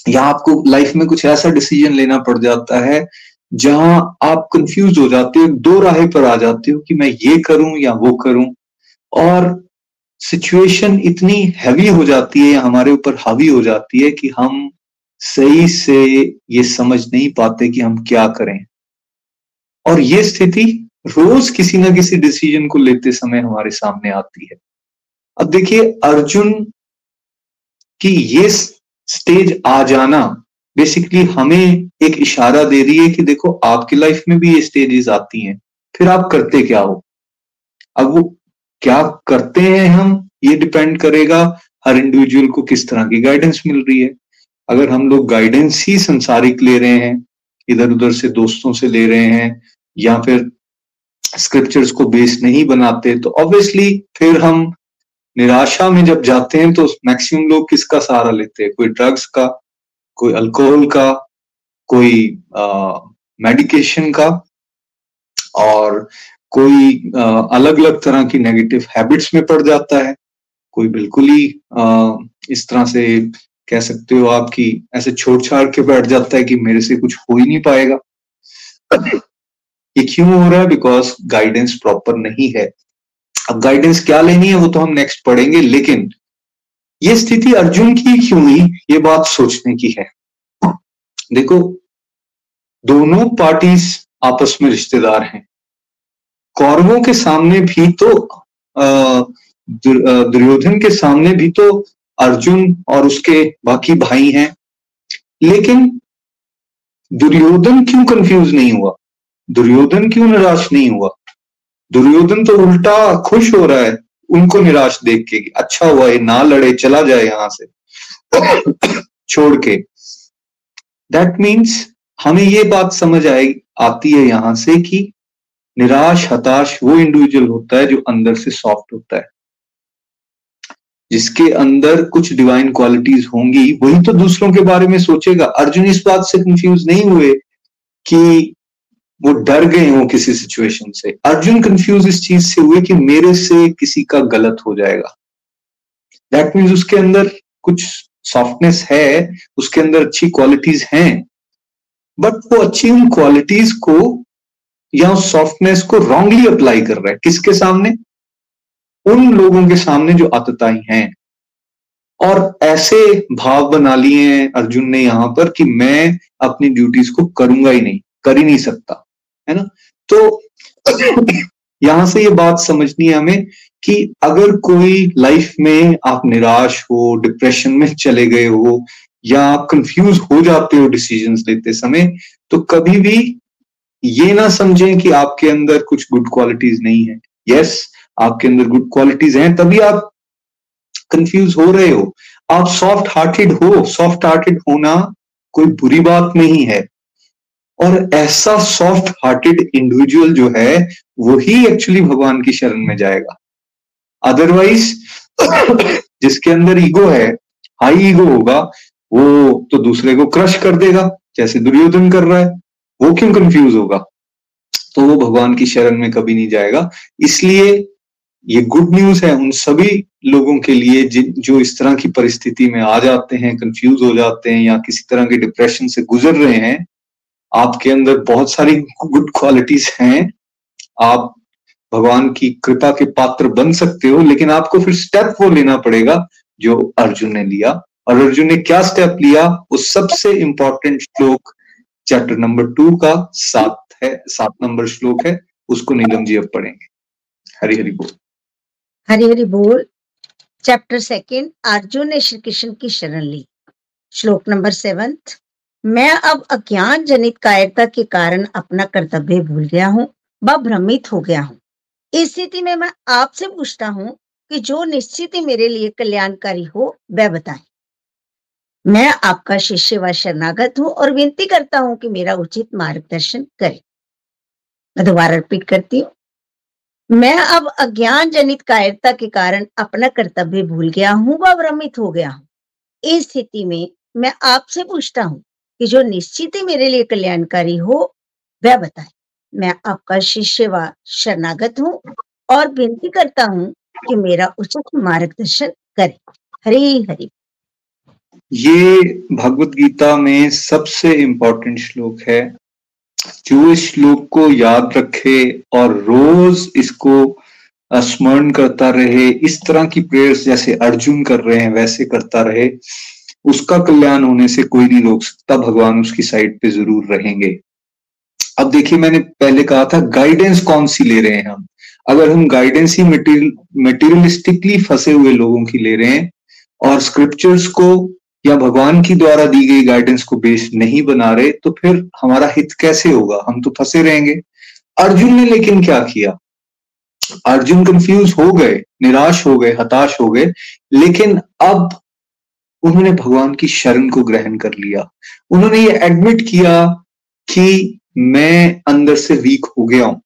या आपको लाइफ में कुछ ऐसा डिसीज़न लेना पड़ जाता है, जहाँ आप कंफ्यूज हो जाते हो, दो राहें पर आ जाते हो कि मैं ये करूँ या वो करूँ, और सिचुएशन इतनी हैवी हो जाती है, या हमारे ऊपर हावी हो जाती है कि हम सही से ये समझ नहीं पाते कि हम क्या करें। और ये स्थिति रोज किसी ना किसी डिसीज़न को लेते समय हमारे सामने आती है। अब देखिए, अर्जुन की ये स्टेज आ जाना बेसिकली हमें एक इशारा दे रही है कि देखो, आपकी लाइफ में भी ये स्टेजेस आती हैं, फिर आप करते क्या हो? अब वो क्या करते हैं हम, ये डिपेंड करेगा हर इंडिविजुअल को किस तरह की गाइडेंस मिल रही है। अगर हम लोग गाइडेंस ही संसारिक ले रहे हैं इधर उधर से दोस्तों से ले रहे हैं या फिर स्क्रिप्चर्स को बेस नहीं बनाते तो ऑब्वियसली फिर हम निराशा में जब जाते हैं तो मैक्सिमम लोग किसका सहारा लेते हैं? कोई ड्रग्स का कोई अल्कोहल का कोई मेडिकेशन का और कोई अलग अलग तरह की नेगेटिव हैबिट्स में पड़ जाता है। कोई बिल्कुल ही आ, इस तरह से कह सकते हो आपकी ऐसे छोड़ छाड़ के बैठ जाता है कि मेरे से कुछ हो ही नहीं पाएगा। ये क्यों हो रहा है? बिकॉज़ गाइडेंस प्रॉपर नहीं है। अब गाइडेंस क्या लेनी है वो तो हम नेक्स्ट पढ़ेंगे, लेकिन ये स्थिति अर्जुन की क्यों हुई ये बात सोचने की है। देखो, दोनों पार्टीज़ आपस में रिश्तेदार हैं। कौरवों के सामने भी तो दुर्योधन के सामने भी तो अर्जुन और उसके बाकी भाई हैं। लेकिन दुर्योधन क्यों कंफ्यूज नहीं हुआ? दुर्योधन क्यों निराश नहीं हुआ? दुर्योधन तो उल्टा खुश हो रहा है, उनको निराश देख के अच्छा हुआ, ये ना लड़े, चला जाए यहाँ से। छोड़ के। दैट मीन्स हमें ये बात समझ आए आती है यहाँ से कि निराश, हताश वो इंडिविजुअल होता है जो अंदर से सॉफ्ट होता है। जिसके अंदर कुछ डिवाइन क्वालिटीज होंगी, वही तो दूसरों के बारे में सोचेगा। अर्जुन इस बात से कंफ्यूज नहीं हुए कि वो डर गए हो किसी सिचुएशन से। अर्जुन कंफ्यूज इस चीज़ से हुए कि मेरे से किसी का गलत हो जाएगा। दैट मीन्स उसके अंदर कुछ सॉफ्टनेस है, उसके अंदर अच्छी क्वालिटीज हैं बट वो अच्छी उन क्वालिटीज को या उस सॉफ्टनेस को रॉन्गली अप्लाई कर रहा है। किसके सामने? उन लोगों के सामने जो आतताई हैं। और ऐसे भाव बना लिए हैं अर्जुन ने यहाँ पर कि मैं अपनी ड्यूटीज़ को करूँगा ही नहीं, कर ही नहीं सकता, है ना? तो यहाँ से ये बात समझनी है हमें कि अगर कोई लाइफ में आप निराश हो डिप्रेशन में चले गए हो या आप कंफ्यूज हो जाते हो डिसीजंस लेते समय तो कभी भी ये ना समझें कि आपके अंदर कुछ गुड क्वालिटीज नहीं है। यस आपके अंदर गुड क्वालिटीज हैं, तभी आप कंफ्यूज हो रहे हो। आप सॉफ्ट हार्टेड हो। सॉफ्ट हार्टेड होना कोई बुरी बात नहीं है। और ऐसा सॉफ्ट हार्टेड इंडिविजुअल जो है, वही एक्चुअली भगवान की शरण में जाएगा। अदरवाइज़ जिसके अंदर ईगो है हाई ईगो होगा, वो तो दूसरे को क्रश कर देगा, जैसे दुर्योधन कर रहा है, वो क्यों कंफ्यूज होगा? तो वो भगवान की शरण में कभी नहीं जाएगा। इसलिए ये गुड न्यूज़ है उन सभी लोगों के लिए जिन, जो इस तरह की परिस्थिति में आ जाते हैं कंफ्यूज हो जाते हैं या किसी तरह के डिप्रेशन से गुजर रहे हैं, आपके अंदर बहुत सारी गुड क्वालिटीज हैं। आप भगवान की कृपा के पात्र बन सकते हो, लेकिन आपको फिर स्टेप वो लेना पड़ेगा जो अर्जुन ने लिया। और अर्जुन ने क्या स्टेप लिया? वो सबसे इंपॉर्टेंट श्लोक चैप्टर नंबर टू का सात है, सात नंबर श्लोक है, उसको नीलम जी अब पढ़ेंगे। हरी हरी बोल। हरी हरी बोल। चैप्टर सेकंड अर्जुन ने श्री कृष्ण की शरण ली। श्लोक नंबर सेवंथ मैं अब अज्ञान जनित कायरता के कारण अपना कर्तव्य भूल गया हूँ, व भ्रमित हो गया हूँ। इस स्थिति में मैं आपसे पूछता हूँ कि जो निश्चित ही मेरे लिए कल्याणकारी हो, वह बताएँ। मैं आपका शिष्य व शरणागत हूँ और विनती करता हूँ कि मेरा उचित मार्गदर्शन करें। मैं दोबारा रिपीट करती हूँ। मैं अब अज्ञान जनित कायरता के कारण अपना कर्तव्य भूल गया हूँ व भ्रमित हो गया हूँ। इस स्थिति में मैं आपसे पूछता हूँ कि जो निश्चित ही मेरे लिए कल्याणकारी हो, वह बताए। मैं आपका शिष्य व शरणागत हूँ और विनती करता हूँ कि मेरा उचित मार्गदर्शन करे। हरी हरी। ये भगवत गीता में सबसे इंपॉर्टेंट श्लोक है। जो श्लोक को याद रखे और रोज इसको स्मरण करता रहे, इस तरह की प्रेयर्स जैसे अर्जुन कर रहे हैं, वैसे करता रहे, उसका कल्याण होने से कोई नहीं रोक सकता, भगवान उसकी साइड पे ज़रूर रहेंगे। अब देखिए, मैंने पहले कहा था गाइडेंस कौन सी ले रहे हैं हम? अगर हम गाइडेंस ही मटेरियलिस्टिकली फंसे हुए लोगों की ले रहे हैं, और स्क्रिप्चर्स को या भगवान की द्वारा दी गई गाइडेंस को बेस नहीं बना रहे तो फिर हमारा हित कैसे होगा? हम तो फंसे रहेंगे। अर्जुन ने लेकिन क्या किया? अर्जुन कंफ्यूज हो गए, निराश हो गए, हताश हो गए, लेकिन अब उन्होंने भगवान की शरण को ग्रहण कर लिया। उन्होंने ये एडमिट किया कि मैं अंदर से वीक हो गया हूँ।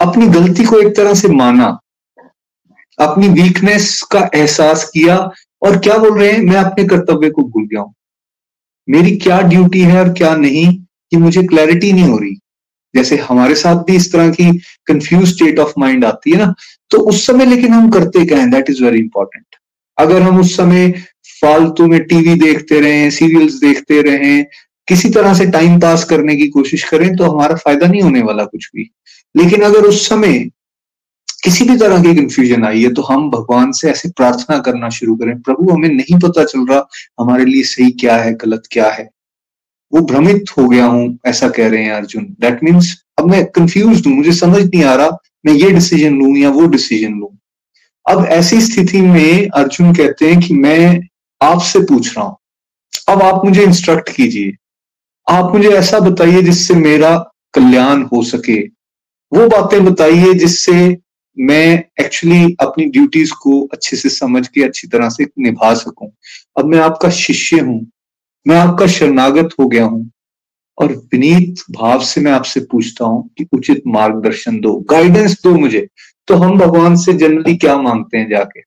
अपनी गलती को एक तरह से माना, अपनी वीकनेस का एहसास किया और क्या बोल रहे हैं? मैं अपने कर्तव्य को भूल गया हूँ। मेरी क्या ड्यूटी है और क्या नहीं कि मुझे क्लैरिटी नहीं हो रही? जैसे हमारे साथ भी इस तरह की कंफ्यूज स्टेट ऑफ़ माइंड आती है ना तो उस समय लेकिन हम करते क्या है? दैट इज़ वेरी इंपॉर्टेंट अगर हम उस समय फालतू में टीवी देखते रहे सीरियल्स देखते रहे, किसी तरह से टाइम पास करने की कोशिश करें तो हमारा फ़ायदा नहीं होने वाला कुछ भी। लेकिन अगर उस समय किसी भी तरह की कंफ्यूजन आई है तो हम भगवान से ऐसे प्रार्थना करना शुरू करें, प्रभु, हमें नहीं पता चल रहा हमारे लिए सही क्या है, गलत क्या है। वो भ्रमित हो गया हूँ, ऐसा कह रहे हैं अर्जुन। दैट मीन्स अब मैं कंफ्यूज हूँ, मुझे समझ नहीं आ रहा, मैं ये डिसीज़न लू या वो डिसीज़न लू। अब ऐसी स्थिति में अर्जुन कहते हैं कि मैं आपसे पूछ रहा हूँ। अब आप मुझे इंस्ट्रक्ट कीजिए। आप मुझे ऐसा बताइए जिससे मेरा कल्याण हो सके। वो बातें बताइए जिससे मैं एक्चुअली अपनी ड्यूटीज़ को अच्छे से समझ के, अच्छी तरह से निभा सकूँ। अब मैं आपका शिष्य हूँ, मैं आपका शरणागत हो गया हूँ और विनीत भाव से मैं आपसे पूछता हूँ कि उचित मार्गदर्शन दो गाइडेंस दो मुझे। तो हम भगवान से जनरली क्या मांगते हैं जाके?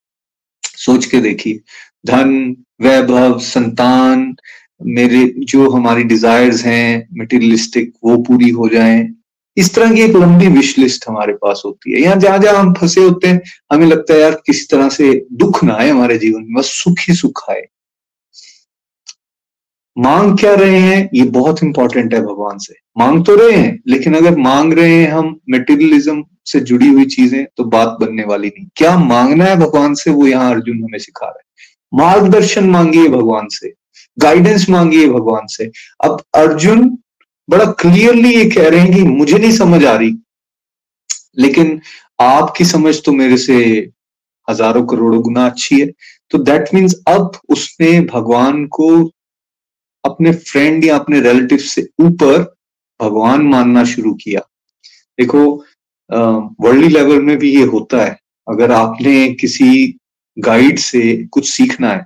सोच के देखिए। धन, वैभव, संतान, मेरे जो हमारी डिजायर्स हैं मटेरियलिस्टिक वो पूरी हो जाएँ। इस तरह की एक लंबी विश लिस्ट हमारे पास होती है। यहाँ जहाँ जहाँ हम फंसे होते हैं, हमें लगता है यार किसी तरह से दुख ना आए हमारे जीवन में, बस सुख ही सुख आए। मांग क्या रहे हैं, ये बहुत इंपॉर्टेंट है भगवान से। मांग तो रहे हैं, लेकिन अगर मांग रहे हैं हम मेटेरियलिज्म से जुड़ी हुई चीज़ें तो बात बनने वाली नहीं। क्या मांगना है भगवान से, वो यहाँ अर्जुन हमें सिखा रहे हैं। मार्गदर्शन मांगिए भगवान से। गाइडेंस मांगिए भगवान से। अब अर्जुन बड़ा क्लियरली ये कह रहे हैं कि मुझे नहीं समझ आ रही। लेकिन आपकी समझ तो मेरे से हज़ारों करोड़ों गुना अच्छी है। तो दैट मीन्स अब उसने भगवान को अपने फ्रेंड या अपने रिलेटिव से ऊपर भगवान मानना शुरू किया। देखो वर्ल्डली लेवल में भी ये होता है। अगर आपने किसी गाइड से कुछ सीखना है,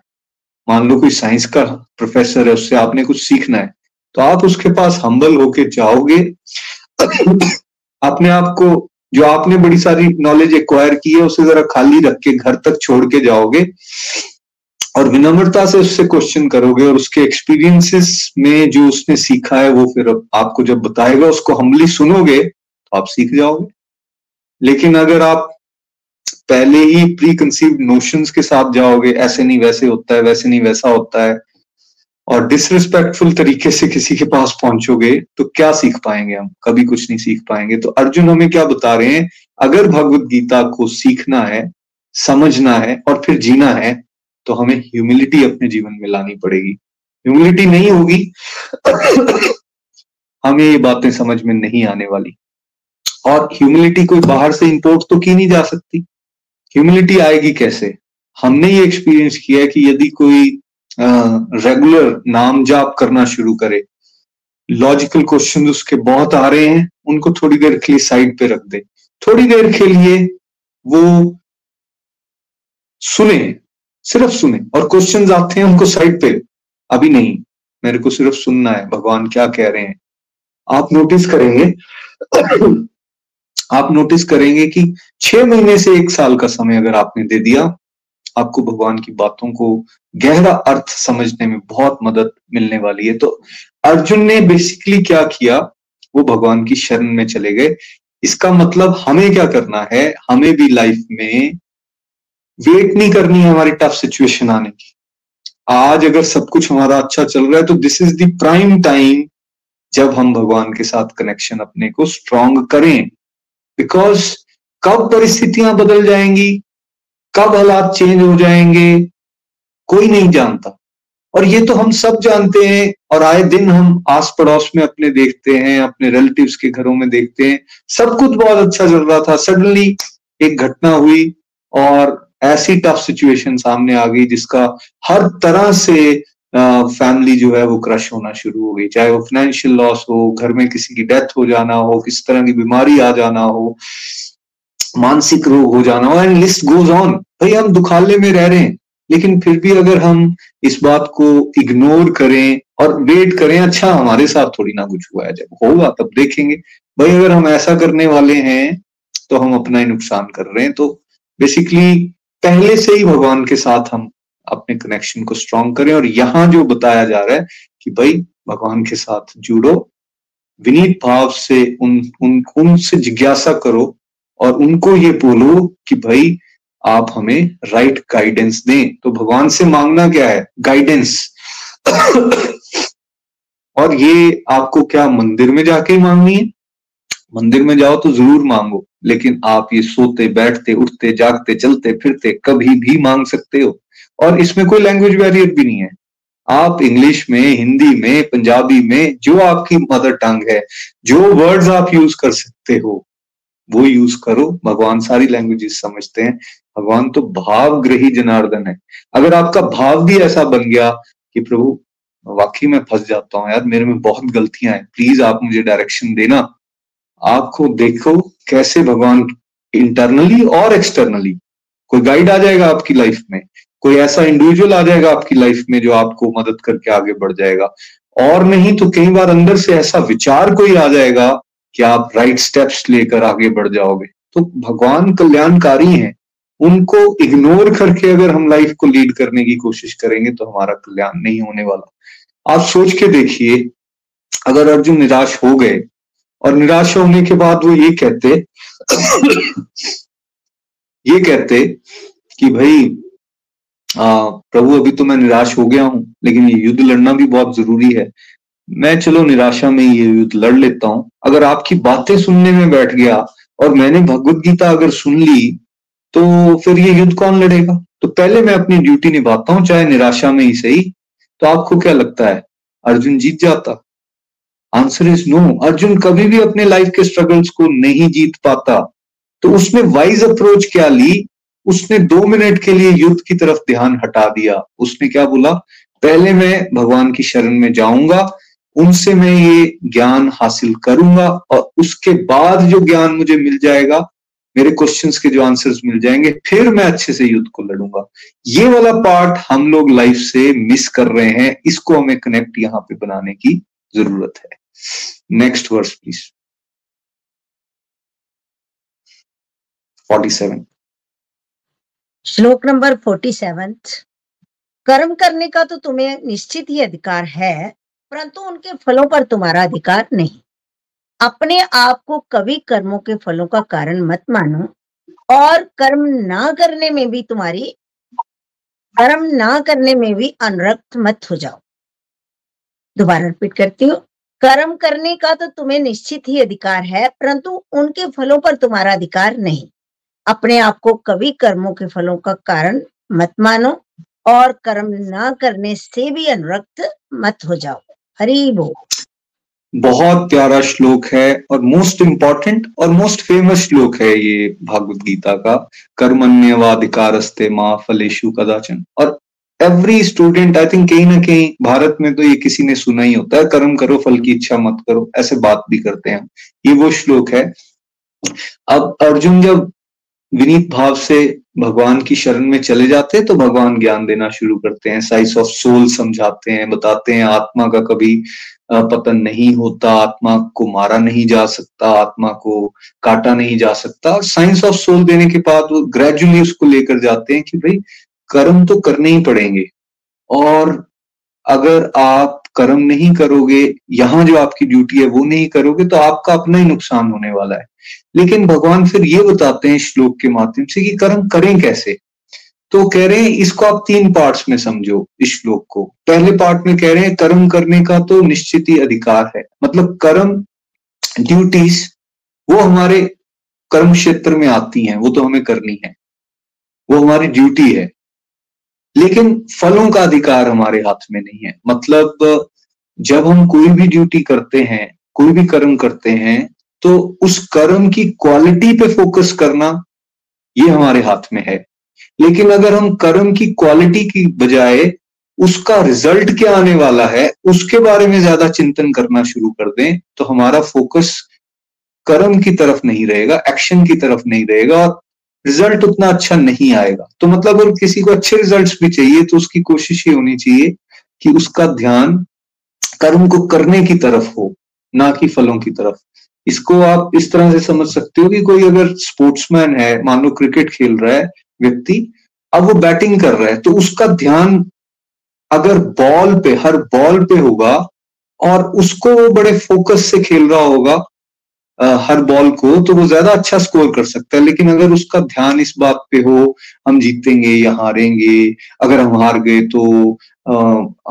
मान लो कोई साइंस का प्रोफेसर है, उससे आपने कुछ सीखना है तो आप उसके पास हम्बल होके जाओगे। अपने आप को, जो आपने बड़ी सारी नॉलेज एक्वायर की है, उसे जरा खाली रख के, घर तक छोड़ के जाओगे और विनम्रता से उससे क्वेश्चन करोगे और उसके एक्सपीरियंसेस में जो उसने सीखा है, वो फिर आपको जब बताएगा, उसको हम्बली सुनोगे तो आप सीख जाओगे। लेकिन अगर आप पहले ही प्री कंसीव नोशंस के साथ जाओगे, ऐसे नहीं वैसे होता है, वैसे नहीं वैसा होता है और डिसरिस्पेक्टफुल तरीके से किसी के पास पहुंचोगे तो क्या सीख पाएँगे हम? कभी कुछ नहीं सीख पाएँगे। तो अर्जुन हमें क्या बता रहे हैं? अगर भगवत गीता को सीखना है, समझना है और फिर जीना है तो हमें ह्यूमिलिटी अपने जीवन में लानी पड़ेगी। ह्यूमिलिटी नहीं होगी, हमें ये बातें समझ में नहीं आने वाली। और ह्यूमिलिटी कोई बाहर से इंपोर्ट तो की नहीं जा सकती। ह्यूमिलिटी आएगी कैसे? हमने ये एक्सपीरियंस किया है कि यदि कोई रेगुलर नाम जाप करना शुरू करे। लॉजिकल क्वेश्चन उसके बहुत आ रहे हैं, उनको थोड़ी देर के लिए साइड पे रख दे। थोड़ी देर के लिए वो सुने, सिर्फ़ सुने और क्वेश्चंस आते हैं उनको साइड पे। अभी नहीं, मेरे को सिर्फ़ सुनना है, भगवान क्या कह रहे हैं। आप नोटिस करेंगे, आप नोटिस करेंगे कि छह महीने से एक साल का समय अगर आपने दे दिया आपको भगवान की बातों को गहरा अर्थ समझने में बहुत मदद मिलने वाली है। तो अर्जुन ने बेसिकली क्या किया? वो भगवान की शरण में चले गए। इसका मतलब हमें क्या करना है? हमें भी लाइफ में वेट नहीं करनी है हमारी टफ सिचुएशन आने की। आज अगर सब कुछ हमारा अच्छा चल रहा है तो this is the prime time जब हम भगवान के साथ कनेक्शन अपने को स्ट्रॉन्ग करें। बिकॉज़ कब परिस्थितियाँ बदल जाएँगी? कब हालात चेंज हो जाएँगे, कोई नहीं जानता। और ये तो हम सब जानते हैं, और आए दिन हम आस पड़ोस में अपने देखते हैं, अपने रिलेटिव्स के घरों में देखते हैं। सब कुछ बहुत अच्छा चल रहा था। सडनली एक घटना हुई, और ऐसी टफ सिचुएशन सामने आ गई, जिसका हर तरह से फैमिली जो है वो क्रश होना शुरू हो गई। चाहे वो फाइनेंशियल लॉस हो, घर में किसी की डेथ हो जाना हो, किसी तरह की बीमारी आ जाना हो। मानसिक रोग हो जाना एंड लिस्ट गोज ऑन भाई, हम दुखाले में रह रहे हैं, लेकिन फिर भी अगर हम इस बात को इग्नोर करें और वेट करें अच्छा हमारे साथ थोड़ी ना कुछ हुआ है, जब होगा, तब देखेंगे। भाई, अगर हम ऐसा करने वाले हैं तो हम अपना ही नुकसान कर रहे हैं। तो बेसिकली पहले से ही भगवान के साथ हम अपने कनेक्शन को स्ट्रॉन्ग करें और यहाँ जो बताया जा रहा है कि भाई, भगवान के साथ जुड़ो, विनीत भाव से उन उन, उनसे जिज्ञासा करो और उनको ये बोलो कि भाई, आप हमें राइट गाइडेंस दें। तो भगवान से मांगना क्या है? गाइडेंस और ये आपको क्या, मंदिर में जाके ही मांगनी है? मंदिर में जाओ तो ज़रूर मांगो, लेकिन आप ये सोते, बैठते, उठते, जागते, चलते, फिरते कभी भी मांग सकते हो। और इसमें कोई लैंग्वेज बैरियर भी नहीं है। आप इंग्लिश में हिंदी में पंजाबी में, जो आपकी मदर टंग है, जो वर्ड्स आप यूज़ कर सकते हो वो यूज़ करो। भगवान सारी लैंग्वेजेस समझते हैं। भगवान तो भाव ग्रही जनार्दन है। अगर आपका भाव भी ऐसा बन गया कि प्रभु, वाकई में फंस जाता हूँ, यार मेरे में बहुत गलतियाँ हैं। प्लीज़ आप मुझे डायरेक्शन देना। आपको देखो कैसे भगवान इंटरनली और एक्सटर्नली कोई गाइड आ जाएगा आपकी लाइफ में। कोई ऐसा इंडिविजुअल आ जाएगा आपकी लाइफ में जो आपको मदद करके आगे बढ़ जाएगा। और नहीं तो कई बार अंदर से ऐसा विचार कोई आ जाएगा कि आप राइट स्टेप्स लेकर आगे बढ़ जाओगे। तो भगवान कल्याणकारी हैं। उनको इग्नोर करके अगर हम लाइफ को लीड करने की कोशिश करेंगे तो हमारा कल्याण नहीं होने वाला। आप सोच के देखिए अगर अर्जुन निराश हो गए और निराश होने के बाद वो ये कहते ये कहते कि भाई आ, प्रभु अभी तो मैं निराश हो गया हूँ लेकिन ये युद्ध लड़ना भी बहुत ज़रूरी है। मैं चलो निराशा में ये युद्ध लड़ लेता हूँ। अगर आपकी बातें सुनने में बैठ गया और मैंने भगवत गीता अगर सुन ली तो फिर ये युद्ध कौन लड़ेगा? तो पहले मैं अपनी ड्यूटी निभाता हूँ, चाहे निराशा में ही सही। तो आपको क्या लगता है, अर्जुन जीत जाता? Answer is no. अर्जुन कभी भी अपने लाइफ के स्ट्रगल्स को नहीं जीत पाता। तो उसने वाइज अप्रोच क्या ली? उसने दो मिनट के लिए युद्ध की तरफ़ ध्यान हटा दिया। उसने क्या बोला? पहले मैं भगवान की शरण में जाऊँगा उनसे मैं ये ज्ञान हासिल करूँगा और उसके बाद जो ज्ञान मुझे मिल जाएगा, मेरे क्वेश्चंस के जो आंसर्स मिल जाएँगे, फिर मैं अच्छे से युद्ध को लड़ूँगा। ये वाला पार्ट हम लोग लाइफ से मिस कर रहे हैं। इसको हमें कनेक्ट यहाँ पे बनाने की ज़रूरत है। नेक्स्ट वर्स प्लीज़ 47 श्लोक नंबर 47 कर्म करने का तो तुम्हें निश्चित ही अधिकार है परंतु उनके फलों पर तुम्हारा अधिकार नहीं। अपने आप को कभी कर्मों के फलों का कारण मत मानो, और कर्म ना करने में भी तुम्हारी, कर्म ना करने में भी अनुरक्त मत हो जाओ। दोबारा रिपीट करती हूँ। कर्म करने का तो तुम्हें निश्चित ही अधिकार है, परंतु उनके फलों पर तुम्हारा अधिकार नहीं। अपने आप को कभी कर्मों के फलों का कारण मत मानो, और कर्म ना करने से भी अनुरक्त मत हो जाओ। हरी बोल बहुत प्यारा श्लोक है और मोस्ट इंपॉर्टेंट और मोस्ट फ़ेमस श्लोक है ये भागवत गीता का। कर्मण्यवाधिकारस्ते माँ फलेशु कदाचन। और एवरी स्टूडेंट आई थिंक कहीं ना कहीं भारत में तो ये किसी ने सुना ही होता है, कर्म करो, फल की इच्छा मत करो, ऐसे बात भी करते हैं। ये वो श्लोक है। अब अर्जुन जब विनीत भाव से भगवान की शरण में चले जाते हैं तो भगवान ज्ञान देना शुरू करते हैं साइंस ऑफ़ सोल समझाते हैं, बताते हैं, आत्मा का कभी पतन नहीं होता, आत्मा को मारा नहीं जा सकता, आत्मा को काटा नहीं जा सकता और साइंस ऑफ़ सोल देने के बाद वो ग्रेजुअली उसको लेकर जाते हैं कि भाई कर्म तो करने ही पड़ेंगे। और अगर आप कर्म नहीं करोगे, यहाँ जो आपकी ड्यूटी है वो नहीं करोगे तो आपका अपना ही नुकसान होने वाला है। लेकिन भगवान फिर ये बताते हैं श्लोक के माध्यम से कि कर्म करें कैसे? तो कह रहे हैं, इसको आप तीन पार्ट्स में समझो इस श्लोक को। पहले पार्ट में कह रहे हैं, कर्म करने का तो निश्चित ही अधिकार है। मतलब कर्म ड्यूटीज़ वो हमारे कर्म क्षेत्र में आती हैं, वो तो हमें करनी है। वो हमारी ड्यूटी है। लेकिन फलों का अधिकार हमारे हाथ में नहीं है। मतलब जब हम कोई भी ड्यूटी करते हैं, कोई भी कर्म करते हैं तो उस कर्म की क्वालिटी पे फोकस करना ये हमारे हाथ में है। लेकिन अगर हम कर्म की क्वालिटी की बजाय उसका रिज़ल्ट क्या आने वाला है, उसके बारे में ज़्यादा चिंतन करना शुरू कर दें तो हमारा फोकस कर्म की तरफ़ नहीं रहेगा एक्शन की तरफ़ नहीं रहेगा और रिज़ल्ट उतना अच्छा नहीं आएगा। तो मतलब अगर किसी को अच्छे रिजल्ट्स भी चाहिए तो उसकी कोशिश ये होनी चाहिए कि उसका ध्यान कर्म को करने की तरफ़ हो, ना कि फलों की तरफ़। इसको आप इस तरह से समझ सकते हो कि कोई अगर स्पोर्ट्समैन है, मान लो क्रिकेट खेल रहा है व्यक्ति, अब वो बैटिंग कर रहा है तो उसका ध्यान अगर बॉल पे, हर बॉल पे होगा और उसको वो बड़े फोकस से खेल रहा होगा हर बॉल को तो वो ज़्यादा अच्छा स्कोर कर सकता है। लेकिन अगर उसका ध्यान इस बात पे हो हम जीतेंगे या हारेंगे अगर हम हार गए तो आ,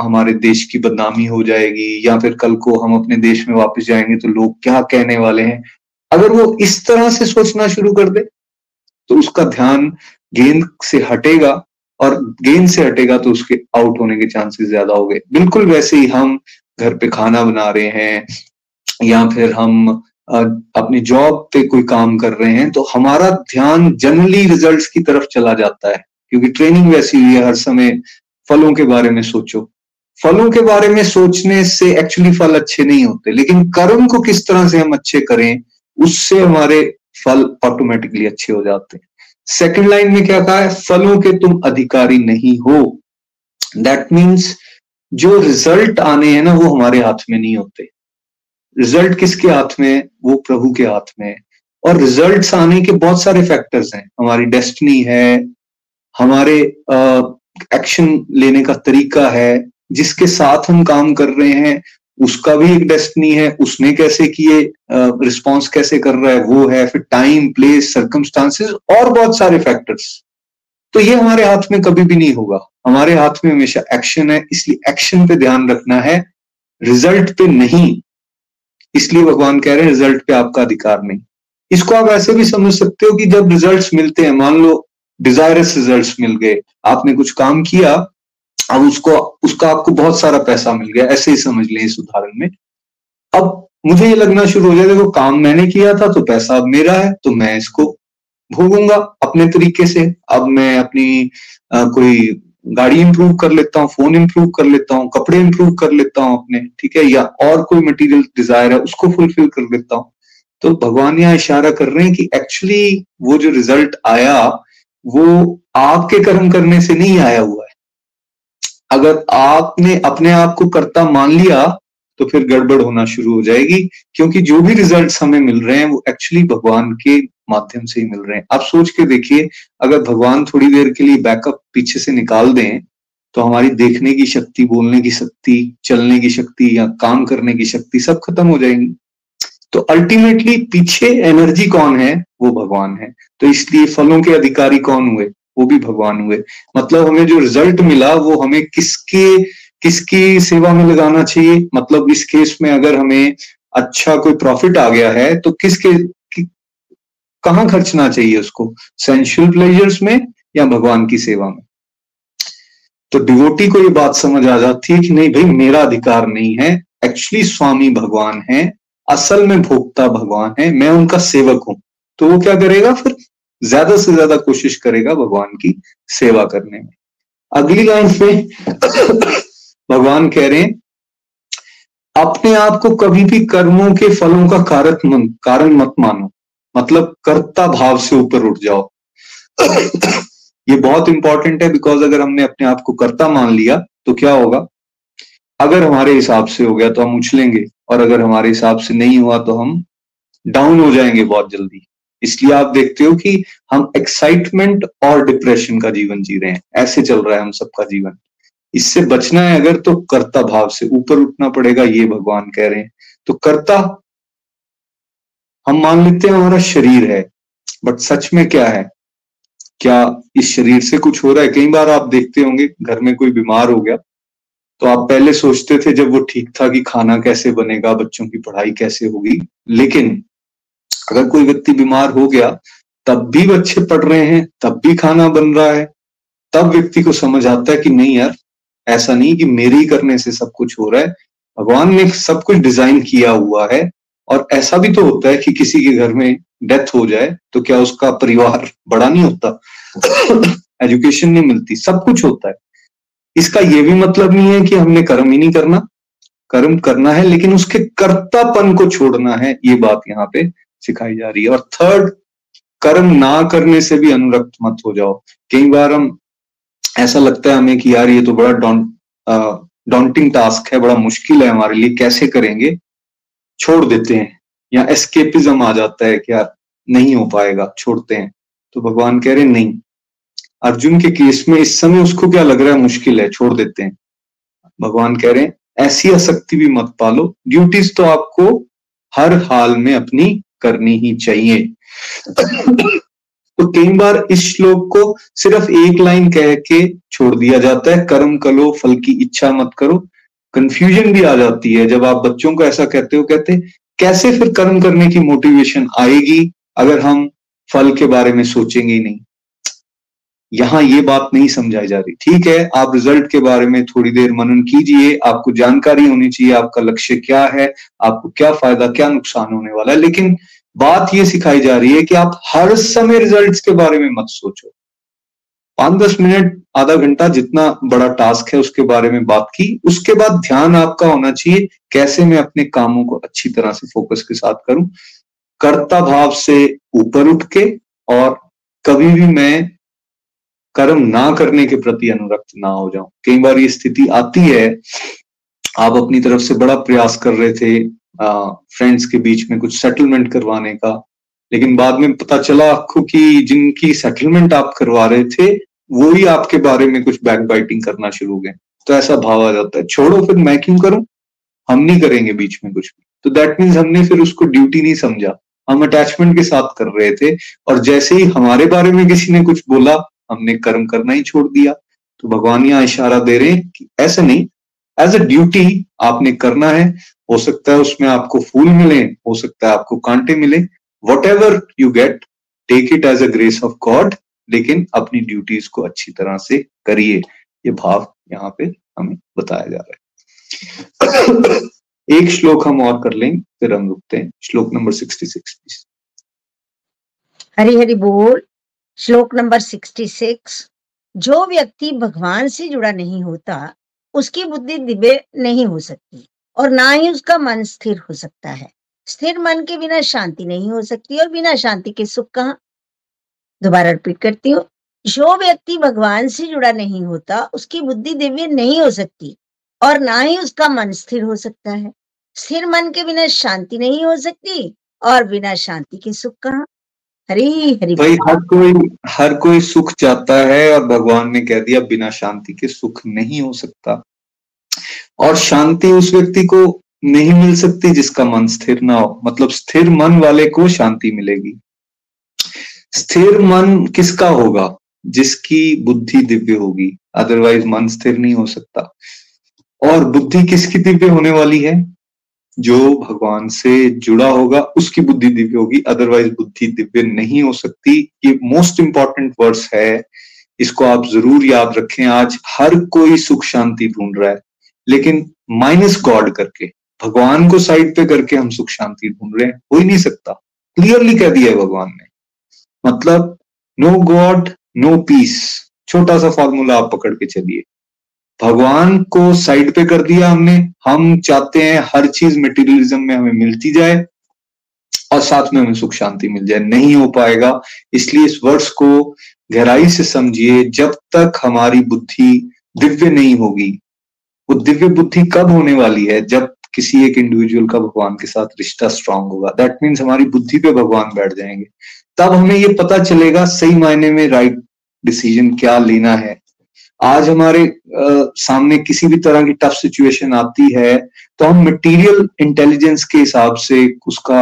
हमारे देश की बदनामी हो जाएगी या फिर कल को हम अपने देश में वापस जाएँगे तो लोग क्या कहने वाले हैं? अगर वो इस तरह से सोचना शुरू कर दे तो उसका ध्यान गेंद से हटेगा और गेंद से हटेगा तो उसके आउट होने के चांसेस ज़्यादा हो गए। बिल्कुल वैसे ही हम घर पे खाना बना रहे हैं या फिर हम अपनी जॉब पे कोई काम कर रहे हैं तो हमारा ध्यान जनरली रिजल्ट्स की तरफ़ चला जाता है, क्योंकि ट्रेनिंग वैसी हुई है, हर समय फलों के बारे में सोचो। फलों के बारे में सोचने से एक्चुअली फल अच्छे नहीं होते, लेकिन कर्म को किस तरह से हम अच्छे करें, उससे हमारे फल ऑटोमेटिकली अच्छे हो जाते हैं। सेकंड लाइन में क्या कहा है? फलों के तुम अधिकारी नहीं हो। दैट मीन्स जो रिज़ल्ट आने हैं ना, वो हमारे हाथ में नहीं होते। रिज़ल्ट किसके हाथ में, वो प्रभु के हाथ में। और रिजल्ट्स आने के बहुत सारे फैक्टर्स हैं। हमारी डेस्टिनी है, हमारे एक्शन लेने का तरीका है, जिसके साथ हम काम कर रहे हैं, उसका भी एक डेस्टिनी है, उसने कैसे किए रिस्पॉन्स कैसे कर रहा है, वो है, फिर टाइम, प्लेस सर्कमस्टांसेस और बहुत सारे फैक्टर्स। तो ये हमारे हाथ में कभी भी नहीं होगा। हमारे हाथ में हमेशा एक्शन है, इसलिए एक्शन पे ध्यान रखना है। रिज़ल्ट पे नहीं। इसलिए भगवान कह रहे हैं रिज़ल्ट पे आपका अधिकार नहीं। इसको आप ऐसे भी समझ सकते हो कि जब रिजल्ट्स मिलते हैं मान लो डिजायरस रिजल्ट्स मिल गए आपने कुछ काम किया अब उसको उसका आपको बहुत सारा पैसा मिल गया ऐसे ही समझ लें इस उदाहरण में। अब मुझे ये लगना शुरू हो जाए देखो काम मैंने किया था तो पैसा अब मेरा है तो मैं इसको भोगूँगा अपने तरीके से। अब मैं अपनी आ, कोई गाड़ी इंप्रूव कर लेता हूँ फ़ोन इंप्रूव कर लेता हूँ, कपड़े इंप्रूव कर लेता हूँ अपने, ठीक है, या और कोई मटेरियल डिज़ायर है, उसको फुलफिल कर लेता हूँ। तो भगवान यहाँ इशारा कर रहे हैं कि एक्चुअली वो जो रिज़ल्ट आया, वो आपके कर्म करने से नहीं आया हुआ है। अगर आपने अपने आप को कर्ता मान लिया तो फिर गड़बड़ होना शुरू हो जाएगी, क्योंकि जो भी रिजल्ट्स हमें मिल रहे हैं, वो एक्चुअली भगवान के माध्यम से ही मिल रहे हैं। आप सोच के देखिए, अगर भगवान थोड़ी देर के लिए बैकअप पीछे से निकाल दें तो हमारी देखने की शक्ति, बोलने की शक्ति, चलने की शक्ति या काम करने की शक्ति सब खत्म हो जाएँगी। तो अल्टीमेटली पीछे एनर्जी कौन है? वो भगवान है। तो इसलिए फलों के अधिकारी कौन हुए? वो भी भगवान हुए। मतलब हमें जो रिज़ल्ट मिला, वो हमें किसके, किसकी सेवा में लगाना चाहिए? मतलब इस केस में अगर हमें अच्छा कोई प्रॉफिट आ गया है तो किसके कहाँ खर्चना चाहिए उसको? सेंशुअल प्लेजर्स में या भगवान की सेवा में? तो डिवोटी को ये बात समझ आ जाती है कि नहीं भाई, मेरा अधिकार नहीं है। एक्चुअली स्वामी भगवान है, असल में भोक्ता भगवान है, मैं उनका सेवक हूँ। तो वो क्या करेगा फिर? ज़्यादा से ज़्यादा कोशिश करेगा भगवान की सेवा करने में। अगली लाइन में भगवान कह रहे हैं, अपने आप को कभी भी कर्मों के फलों का कारक कारण मत मानो। मतलब कर्ता भाव से ऊपर उठ जाओ। ये बहुत इंपॉर्टेंट है बिकॉज़ अगर हमने अपने आप को कर्ता मान लिया तो क्या होगा? अगर हमारे हिसाब से हो गया तो हम उछलेंगे, और अगर हमारे हिसाब से नहीं हुआ तो हम डाउन हो जाएँगे बहुत जल्दी। इसलिए आप देखते हो कि हम एक्साइटमेंट और डिप्रेशन का जीवन जी रहे हैं। ऐसे चल रहा है हम सबका जीवन। इससे बचना है अगर तो कर्ता भाव से ऊपर उठना पड़ेगा, ये भगवान कह रहे हैं। तो कर्ता हम मान लेते हैं हमारा शरीर है बट सच में क्या है? क्या इस शरीर से कुछ हो रहा है? कई बार आप देखते होंगे, घर में कोई बीमार हो गया तो आप पहले सोचते थे जब वो ठीक था कि खाना कैसे बनेगा, बच्चों की पढ़ाई कैसे होगी, लेकिन अगर कोई व्यक्ति बीमार हो गया, तब भी बच्चे पढ़ रहे हैं, तब भी खाना बन रहा है, तब व्यक्ति को समझ आता है कि नहीं यार, ऐसा नहीं कि मेरे ही करने से सब कुछ हो रहा है। भगवान ने सब कुछ डिज़ाइन किया हुआ है और ऐसा भी तो होता है कि किसी के घर में डेथ हो जाए तो क्या उसका परिवार बड़ा नहीं होता? एजुकेशन नहीं मिलती, सब कुछ होता है। इसका यह भी मतलब नहीं है कि हमने कर्म ही नहीं करना। कर्म करना है, लेकिन उसके कर्तापन को छोड़ना है, ये बात यहाँ पे सिखाई जा रही है। और थर्ड कर्म ना करने से भी अनुरक्त मत हो जाओ। कई बार हम, ऐसा लगता है हमें कि यार ये तो बड़ा डॉन्टिंग टास्क है, बड़ा मुश्किल है हमारे लिए, कैसे करेंगे? छोड़ देते हैं, या एस्केपिज्म आ जाता है कि यार नहीं हो पाएगा, छोड़ते हैं। तो भगवान कह रहे नहीं, अर्जुन के केस में इस समय उसको क्या लग रहा है मुश्किल है, छोड़ देते हैं। भगवान कह रहे हैं, ऐसी आसक्ति भी मत पालो ड्यूटीज़ तो आपको हर हाल में अपनी करनी ही चाहिए। तो कई बार इस श्लोक को सिर्फ़ एक लाइन कह के छोड़ दिया जाता है, कर्म करो, फल की इच्छा मत करो। कंफ्यूजन भी आ जाती है जब आप बच्चों को ऐसा कहते हो, कहते कैसे फिर कर्म करने की मोटिवेशन आएगी अगर हम फल के बारे में सोचेंगे नहीं? यहाँ ये बात नहीं समझाई जा रही। ठीक है, आप रिज़ल्ट के बारे में थोड़ी देर मनन कीजिए, आपको जानकारी होनी चाहिए आपका लक्ष्य क्या है, आपको क्या फ़ायदा, क्या नुकसान होने वाला है। लेकिन बात ये सिखाई जा रही है कि आप हर समय रिजल्ट्स के बारे में मत सोचो। पाँच दस मिनट, आधा घंटा जितना बड़ा टास्क है उसके बारे में बात की, उसके बाद ध्यान आपका होना चाहिए कैसे मैं अपने कामों को अच्छी तरह से फोकस के साथ करूँ। कर्ता भाव से ऊपर उठ के और कभी भी मैं कर्म ना करने के प्रति अनुरक्त ना हो जाऊँ। कई बार ये स्थिति आती है, आप अपनी तरफ़ से बड़ा प्रयास कर रहे थे फ्रेंड्स के बीच में कुछ सेटलमेंट करवाने का लेकिन बाद में पता चला आपको कि जिनकी सेटलमेंट आप करवा रहे थे, वो ही आपके बारे में कुछ बैक बाइटिंग करना शुरू हो गए। तो ऐसा भाव आ जाता है। छोड़ो, फिर मैं क्यों करूँ? हम नहीं करेंगे बीच में कुछ तो दैट मीन्स हमने फिर उसको ड्यूटी नहीं समझा। हम अटैचमेंट के साथ कर रहे थे और जैसे ही हमारे बारे में किसी ने कुछ बोला, हमने कर्म करना ही छोड़ दिया। तो भगवान यहाँ इशारा दे रहे हैं कि ऐसे नहीं। एज अ ड्यूटी आपने करना है। हो सकता है उसमें आपको फूल मिले, हो सकता है आपको कांटे मिले। Whatever you get take it as a grace of God लेकिन अपनी ड्यूटीज़ को अच्छी तरह से करिए। ये भाव यहाँ पे हमें बताया जा रहा है। एक श्लोक हम और कर लेंगे फिर हम रुकते हैं। श्लोक number sixty six Hari Hari बोल। श्लोक नंबर सिक्सटी सिक्स जो व्यक्ति भगवान से जुड़ा नहीं होता, उसकी बुद्धि दिव्य नहीं हो सकती, और ना ही उसका मन स्थिर हो सकता है। स्थिर मन के बिना शांति नहीं हो सकती और बिना शांति के सुख कहा? दोबारा रिपीट करती हूँ। जो व्यक्ति भगवान से जुड़ा नहीं होता उसकी बुद्धि दिव्य नहीं हो सकती और ना ही उसका मन स्थिर हो सकता है। स्थिर मन के बिना शांति नहीं हो सकती और बिना शांति के सुख कहा? हरी हरी भाई हर कोई हर कोई सुख चाहता है और भगवान ने कह दिया बिना शांति के सुख नहीं हो सकता। और शांति उस व्यक्ति को नहीं मिल सकती जिसका मन स्थिर ना हो। मतलब स्थिर मन वाले को शांति मिलेगी। स्थिर मन किसका होगा? जिसकी बुद्धि दिव्य होगी। अदरवाइज़ मन स्थिर नहीं हो सकता। और बुद्धि किसकी दिव्य होने वाली है? जो भगवान से जुड़ा होगा, उसकी बुद्धि दिव्य होगी। अदरवाइज़ बुद्धि दिव्य नहीं हो सकती। ये मोस्ट इंपॉर्टेंट वर्ड्स है। इसको आप ज़रूर याद रखें। आज हर कोई सुख शांति ढूंढ रहा है। लेकिन माइनस गॉड करके। भगवान को साइड पे करके हम सुख शांति ढूंढ रहे हैं, हो ही नहीं सकता। क्लियरली कह दिया है भगवान ने। मतलब नो गॉड नो पीस छोटा सा फॉर्मूला आप पकड़ के चलिए। भगवान को साइड पे कर दिया हमने, हम चाहते हैं हर चीज़ मेटीरियलिज्म में हमें मिलती जाए और साथ में हमें सुख शांति मिल जाए। नहीं हो पाएगा। इसलिए इस वर्ष को गहराई से समझिए, जब तक हमारी बुद्धि दिव्य नहीं होगी, वो दिव्य बुद्धि कब होने वाली है? जब किसी एक इंडिविजुअल का भगवान के साथ रिश्ता स्ट्रांग होगा। दैट मीन्स हमारी बुद्धि पे भगवान बैठ जाएँगे। तब हमें ये पता चलेगा सही मायने में राइट डिसीज़न क्या लेना है। आज हमारे आ, सामने किसी भी तरह की टफ सिचुएशन आती है तो हम मटेरियल इंटेलिजेंस के हिसाब से उसका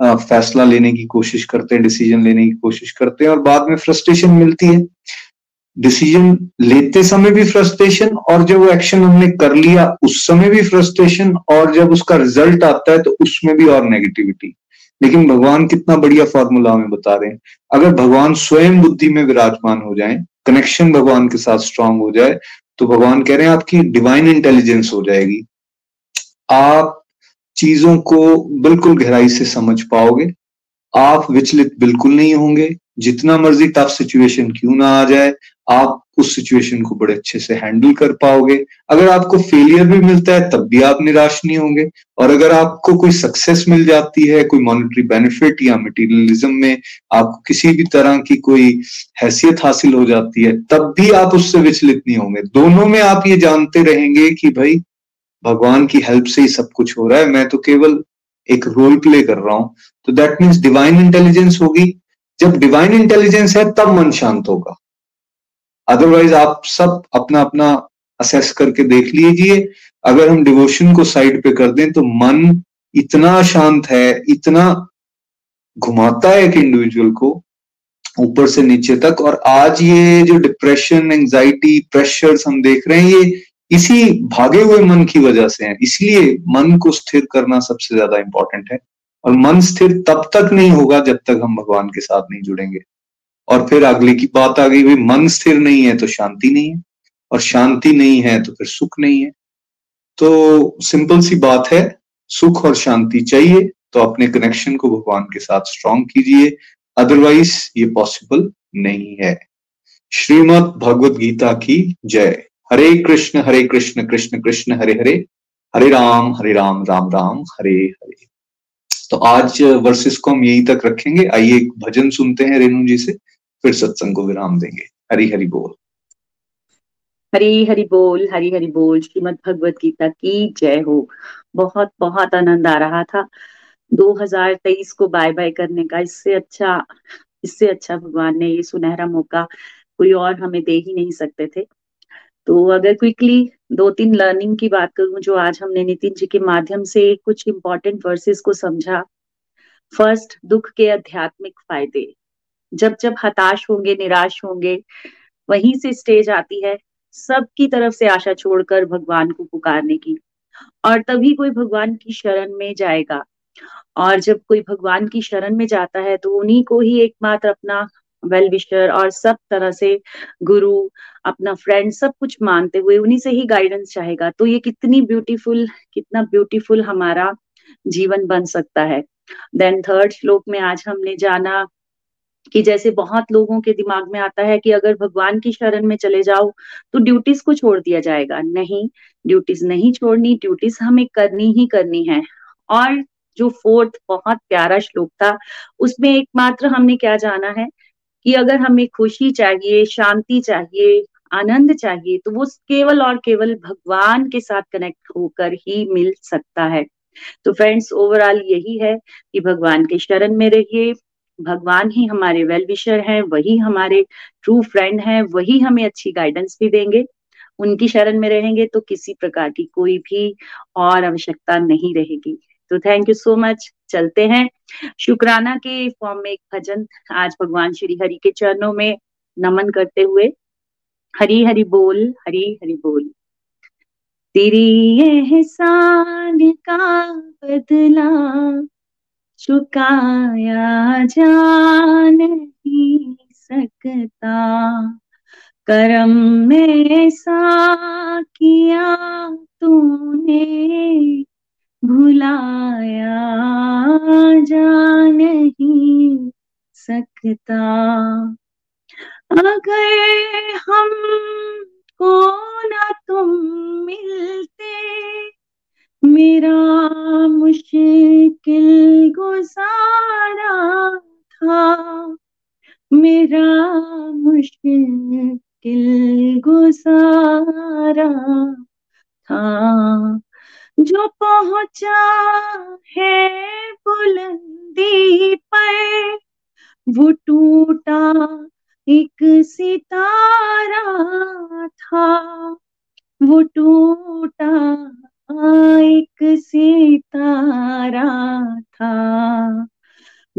आ, फैसला लेने की कोशिश करते हैं डिसीज़न लेने की कोशिश करते हैं और बाद में फ्रस्ट्रेशन मिलती है। डिसीज़न लेते समय भी फ्रस्ट्रेशन और जब वो एक्शन हमने कर लिया, उस समय भी फ्रस्ट्रेशन और जब उसका रिज़ल्ट आता है तो उसमें भी और नेगेटिविटी लेकिन भगवान कितना बढ़िया फॉर्मूला हमें बता रहे हैं। अगर भगवान स्वयं बुद्धि में विराजमान हो जाए कनेक्शन भगवान के साथ स्ट्रांग हो जाए तो भगवान कह रहे हैं आपकी डिवाइन इंटेलिजेंस हो जाएगी। आप चीज़ों को बिल्कुल गहराई से समझ पाओगे। आप विचलित बिल्कुल नहीं होंगे। जितना मर्ज़ी टफ सिचुएशन क्यों ना आ जाए, आप उस सिचुएशन को बड़े अच्छे से हैंडल कर पाओगे। अगर आपको फेलियर भी मिलता है, तब भी आप निराश नहीं होंगे। और अगर आपको कोई सक्सेस मिल जाती है, कोई मॉनिटरी बेनिफिट या मटेरियलिज्म में आपको किसी भी तरह की कोई हैसियत हासिल हो जाती है, तब भी आप उससे विचलित नहीं होंगे। दोनों में आप ये जानते रहेंगे कि भाई, भगवान की हेल्प से ही सब कुछ हो रहा है। मैं तो केवल एक रोल प्ले कर रहा हूँ। तो दैट मीन्स डिवाइन इंटेलिजेंस होगी जब डिवाइन इंटेलिजेंस है, तब मन शांत होगा। अदरवाइज़ आप सब अपना अपना असेस करके देख लीजिए। अगर हम डिवोशन को साइड पे कर दें तो मन इतना शांत है, इतना घुमाता है एक इंडिविजुअल को, ऊपर से नीचे तक। और आज ये जो डिप्रेशन एंजाइटी प्रेशर हम देख रहे हैं, ये इसी भागे हुए मन की वजह से है। इसलिए मन को स्थिर करना सबसे ज़्यादा इंपॉर्टेंट है। और मन स्थिर तब तक नहीं होगा जब तक हम भगवान के साथ नहीं जुड़ेंगे। और फिर अगले की बात आ गई, भाई, मन स्थिर नहीं है तो शांति नहीं है, और शांति नहीं है तो फिर सुख नहीं है। तो सिंपल सी बात है, सुख और शांति चाहिए तो अपने कनेक्शन को भगवान के साथ स्ट्रॉन्ग कीजिए अदरवाइज़ ये पॉसिबल नहीं है। श्रीमद भगवत गीता की जय। हरे कृष्ण हरे कृष्ण कृष्ण कृष्ण, हरे हरे। हरे राम हरे राम राम राम, हरे हरे। तो आज वर्सेस को हम यही तक रखेंगे। आइए एक भजन सुनते हैं रेणु जी से, फिर सत्संग को विराम देंगे। हरी हरि बोल। हरी हरि बोल हरी हरि बोल, श्रीमद भगवत गीता की जय हो। बहुत बहुत आनंद आ रहा था। 2023 को बाय बाय करने का, इससे अच्छा इससे अच्छा भगवान ने ये सुनहरा मौका कोई और हमें दे ही नहीं सकते थे। तो अगर क्विकली दो तीन लर्निंग की बात करूँ, जो आज हमने नितिन जी के माध्यम से कुछ इंपॉर्टेंट वर्सेस को समझा फ़र्स्ट दुख के आध्यात्मिक फ़ायदे। जब जब हताश होंगे, निराश होंगे, वहीं से स्टेज आती है सबकी तरफ़ से आशा छोड़कर भगवान को पुकारने की। और तभी कोई भगवान की शरण में जाएगा। और जब कोई भगवान की शरण में जाता है तो उन्हीं को ही एकमात्र अपना वेल विशर और सब तरह से गुरु, अपना फ्रेंड सब कुछ मानते हुए उन्हीं से ही गाइडेंस चाहेगा। तो ये कितनी ब्यूटीफुल कितना ब्यूटीफुल हमारा जीवन बन सकता है। देन थर्ड श्लोक में आज हमने जाना कि जैसे बहुत लोगों के दिमाग में आता है कि अगर भगवान की शरण में चले जाओ तो ड्यूटीज़ को छोड़ दिया जाएगा। नहीं ड्यूटीज़ नहीं छोड़नी ड्यूटीज़ हमें करनी ही करनी है। और जो फोर्थ बहुत प्यारा श्लोक था, उसमें एकमात्र हमने क्या जाना है? कि अगर हमें खुशी चाहिए, शांति चाहिए, आनंद चाहिए तो वो केवल और केवल भगवान के साथ कनेक्ट होकर ही मिल सकता है। तो फ्रेंड्स ओवरऑल यही है कि भगवान के शरण में रहिए। भगवान ही हमारे वेल विशर हैं, वही हमारे ट्रू फ्रेंड हैं, वही हमें अच्छी गाइडेंस भी देंगे। उनकी शरण में रहेंगे तो किसी प्रकार की कोई भी और आवश्यकता नहीं रहेगी। तो थैंक यू सो मच चलते हैं। शुक्राना के फॉर्म में एक भजन आज भगवान श्री हरि के चरणों में नमन करते हुए, हरी हरि बोल, हरी हरि बोल। तेरी एहसान का बदला चुकाया जा नहीं सकता। करम में ऐसा किया तूने भुलाया जा नहीं सकता। अगर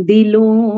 de.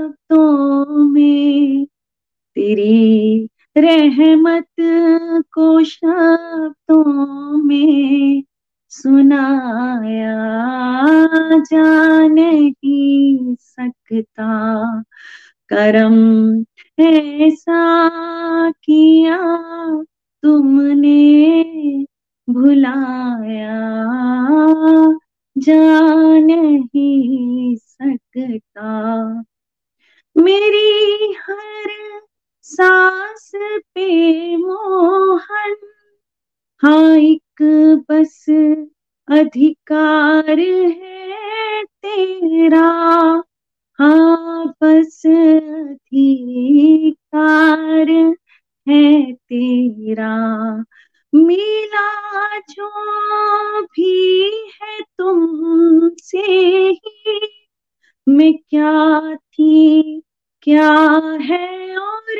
शब्दों में। तेरी रहमत को शब्दों में सुनाया जा नहीं सकता। करम ऐसा किया तुमने, भुलाया जा नहीं सकता। मेरी हर सांस पे मोहन। हाँ एक बस अधिकार है तेरा। हाँ बस अधिकार है तेरा। मिला जो भी है तुमसे ही मैं क्या थी, क्या है और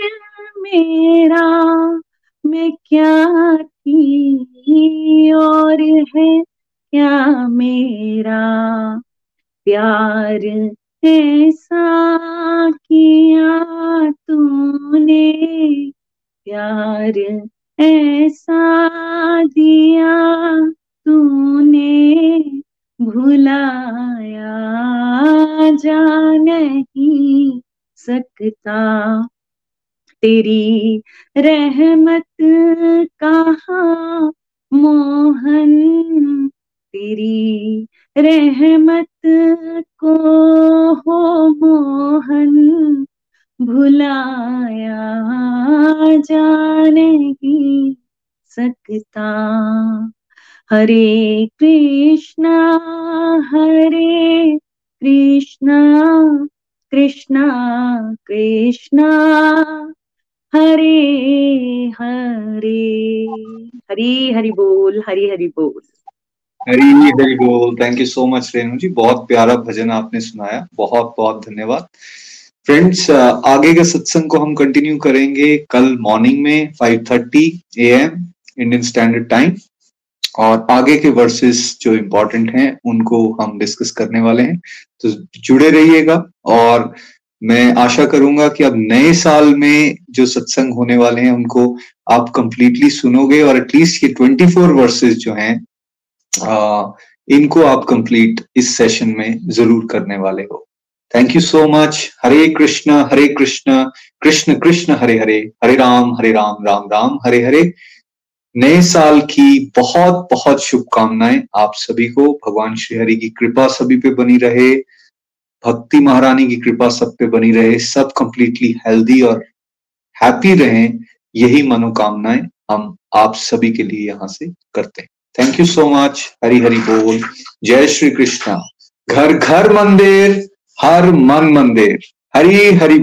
मेरा? मैं क्या थी और है, क्या मेरा? प्यार ऐसा किया तूने, प्यार ऐसा दिया तूने। भुलाया जा नहीं सकता। तेरी रहमत कहा मोहन? तेरी रहमत को हो मोहन? भुलाया जा नहीं सकता। हरे कृष्णा हरे कृष्णा कृष्णा कृष्णा, हरे हरे। हरी हरि बोल, हरी हरि बोल। हरी हरी बोल। Thank you so much Renu ji. बहुत प्यारा भजन आपने सुनाया। बहुत बहुत धन्यवाद। फ्रेंड्स आगे के सत्संग को हम कंटिन्यू करेंगे कल मॉर्निंग में 5:30 एएम इंडियन स्टैंडर्ड टाइम और आगे के वर्सेस जो इम्पोर्टेंट हैं, उनको हम डिस्कस करने वाले हैं। तो जुड़े रहिएगा और मैं आशा करूँगा कि अब नए साल में जो सत्संग होने वाले हैं, उनको आप कंप्लीटली सुनोगे और एटलीस्ट ये 24 वर्सेस जो हैं इनको आप कंप्लीट इस सेशन में ज़रूर करने वाले हो। Thank you so much Hare Krishna Hare Krishna Krishna Krishna, Hare Hare Hare Ram Hare Ram Ram Ram, Hare Hare. नए साल की बहुत बहुत शुभकामनाएँ आप सभी को। भगवान श्री हरि की कृपा सभी पे बनी रहे। भक्ति महारानी की कृपा सब पे बनी रहे। सब कंप्लीटली हेल्दी और हैप्पी रहें। यही मनोकामनाएँ हम आप सभी के लिए यहाँ से करते हैं। Thank you so much Hari Hari बोल। जय श्री कृष्णा। घर घर मंदिर, हर मन मंदिर। हरी हरी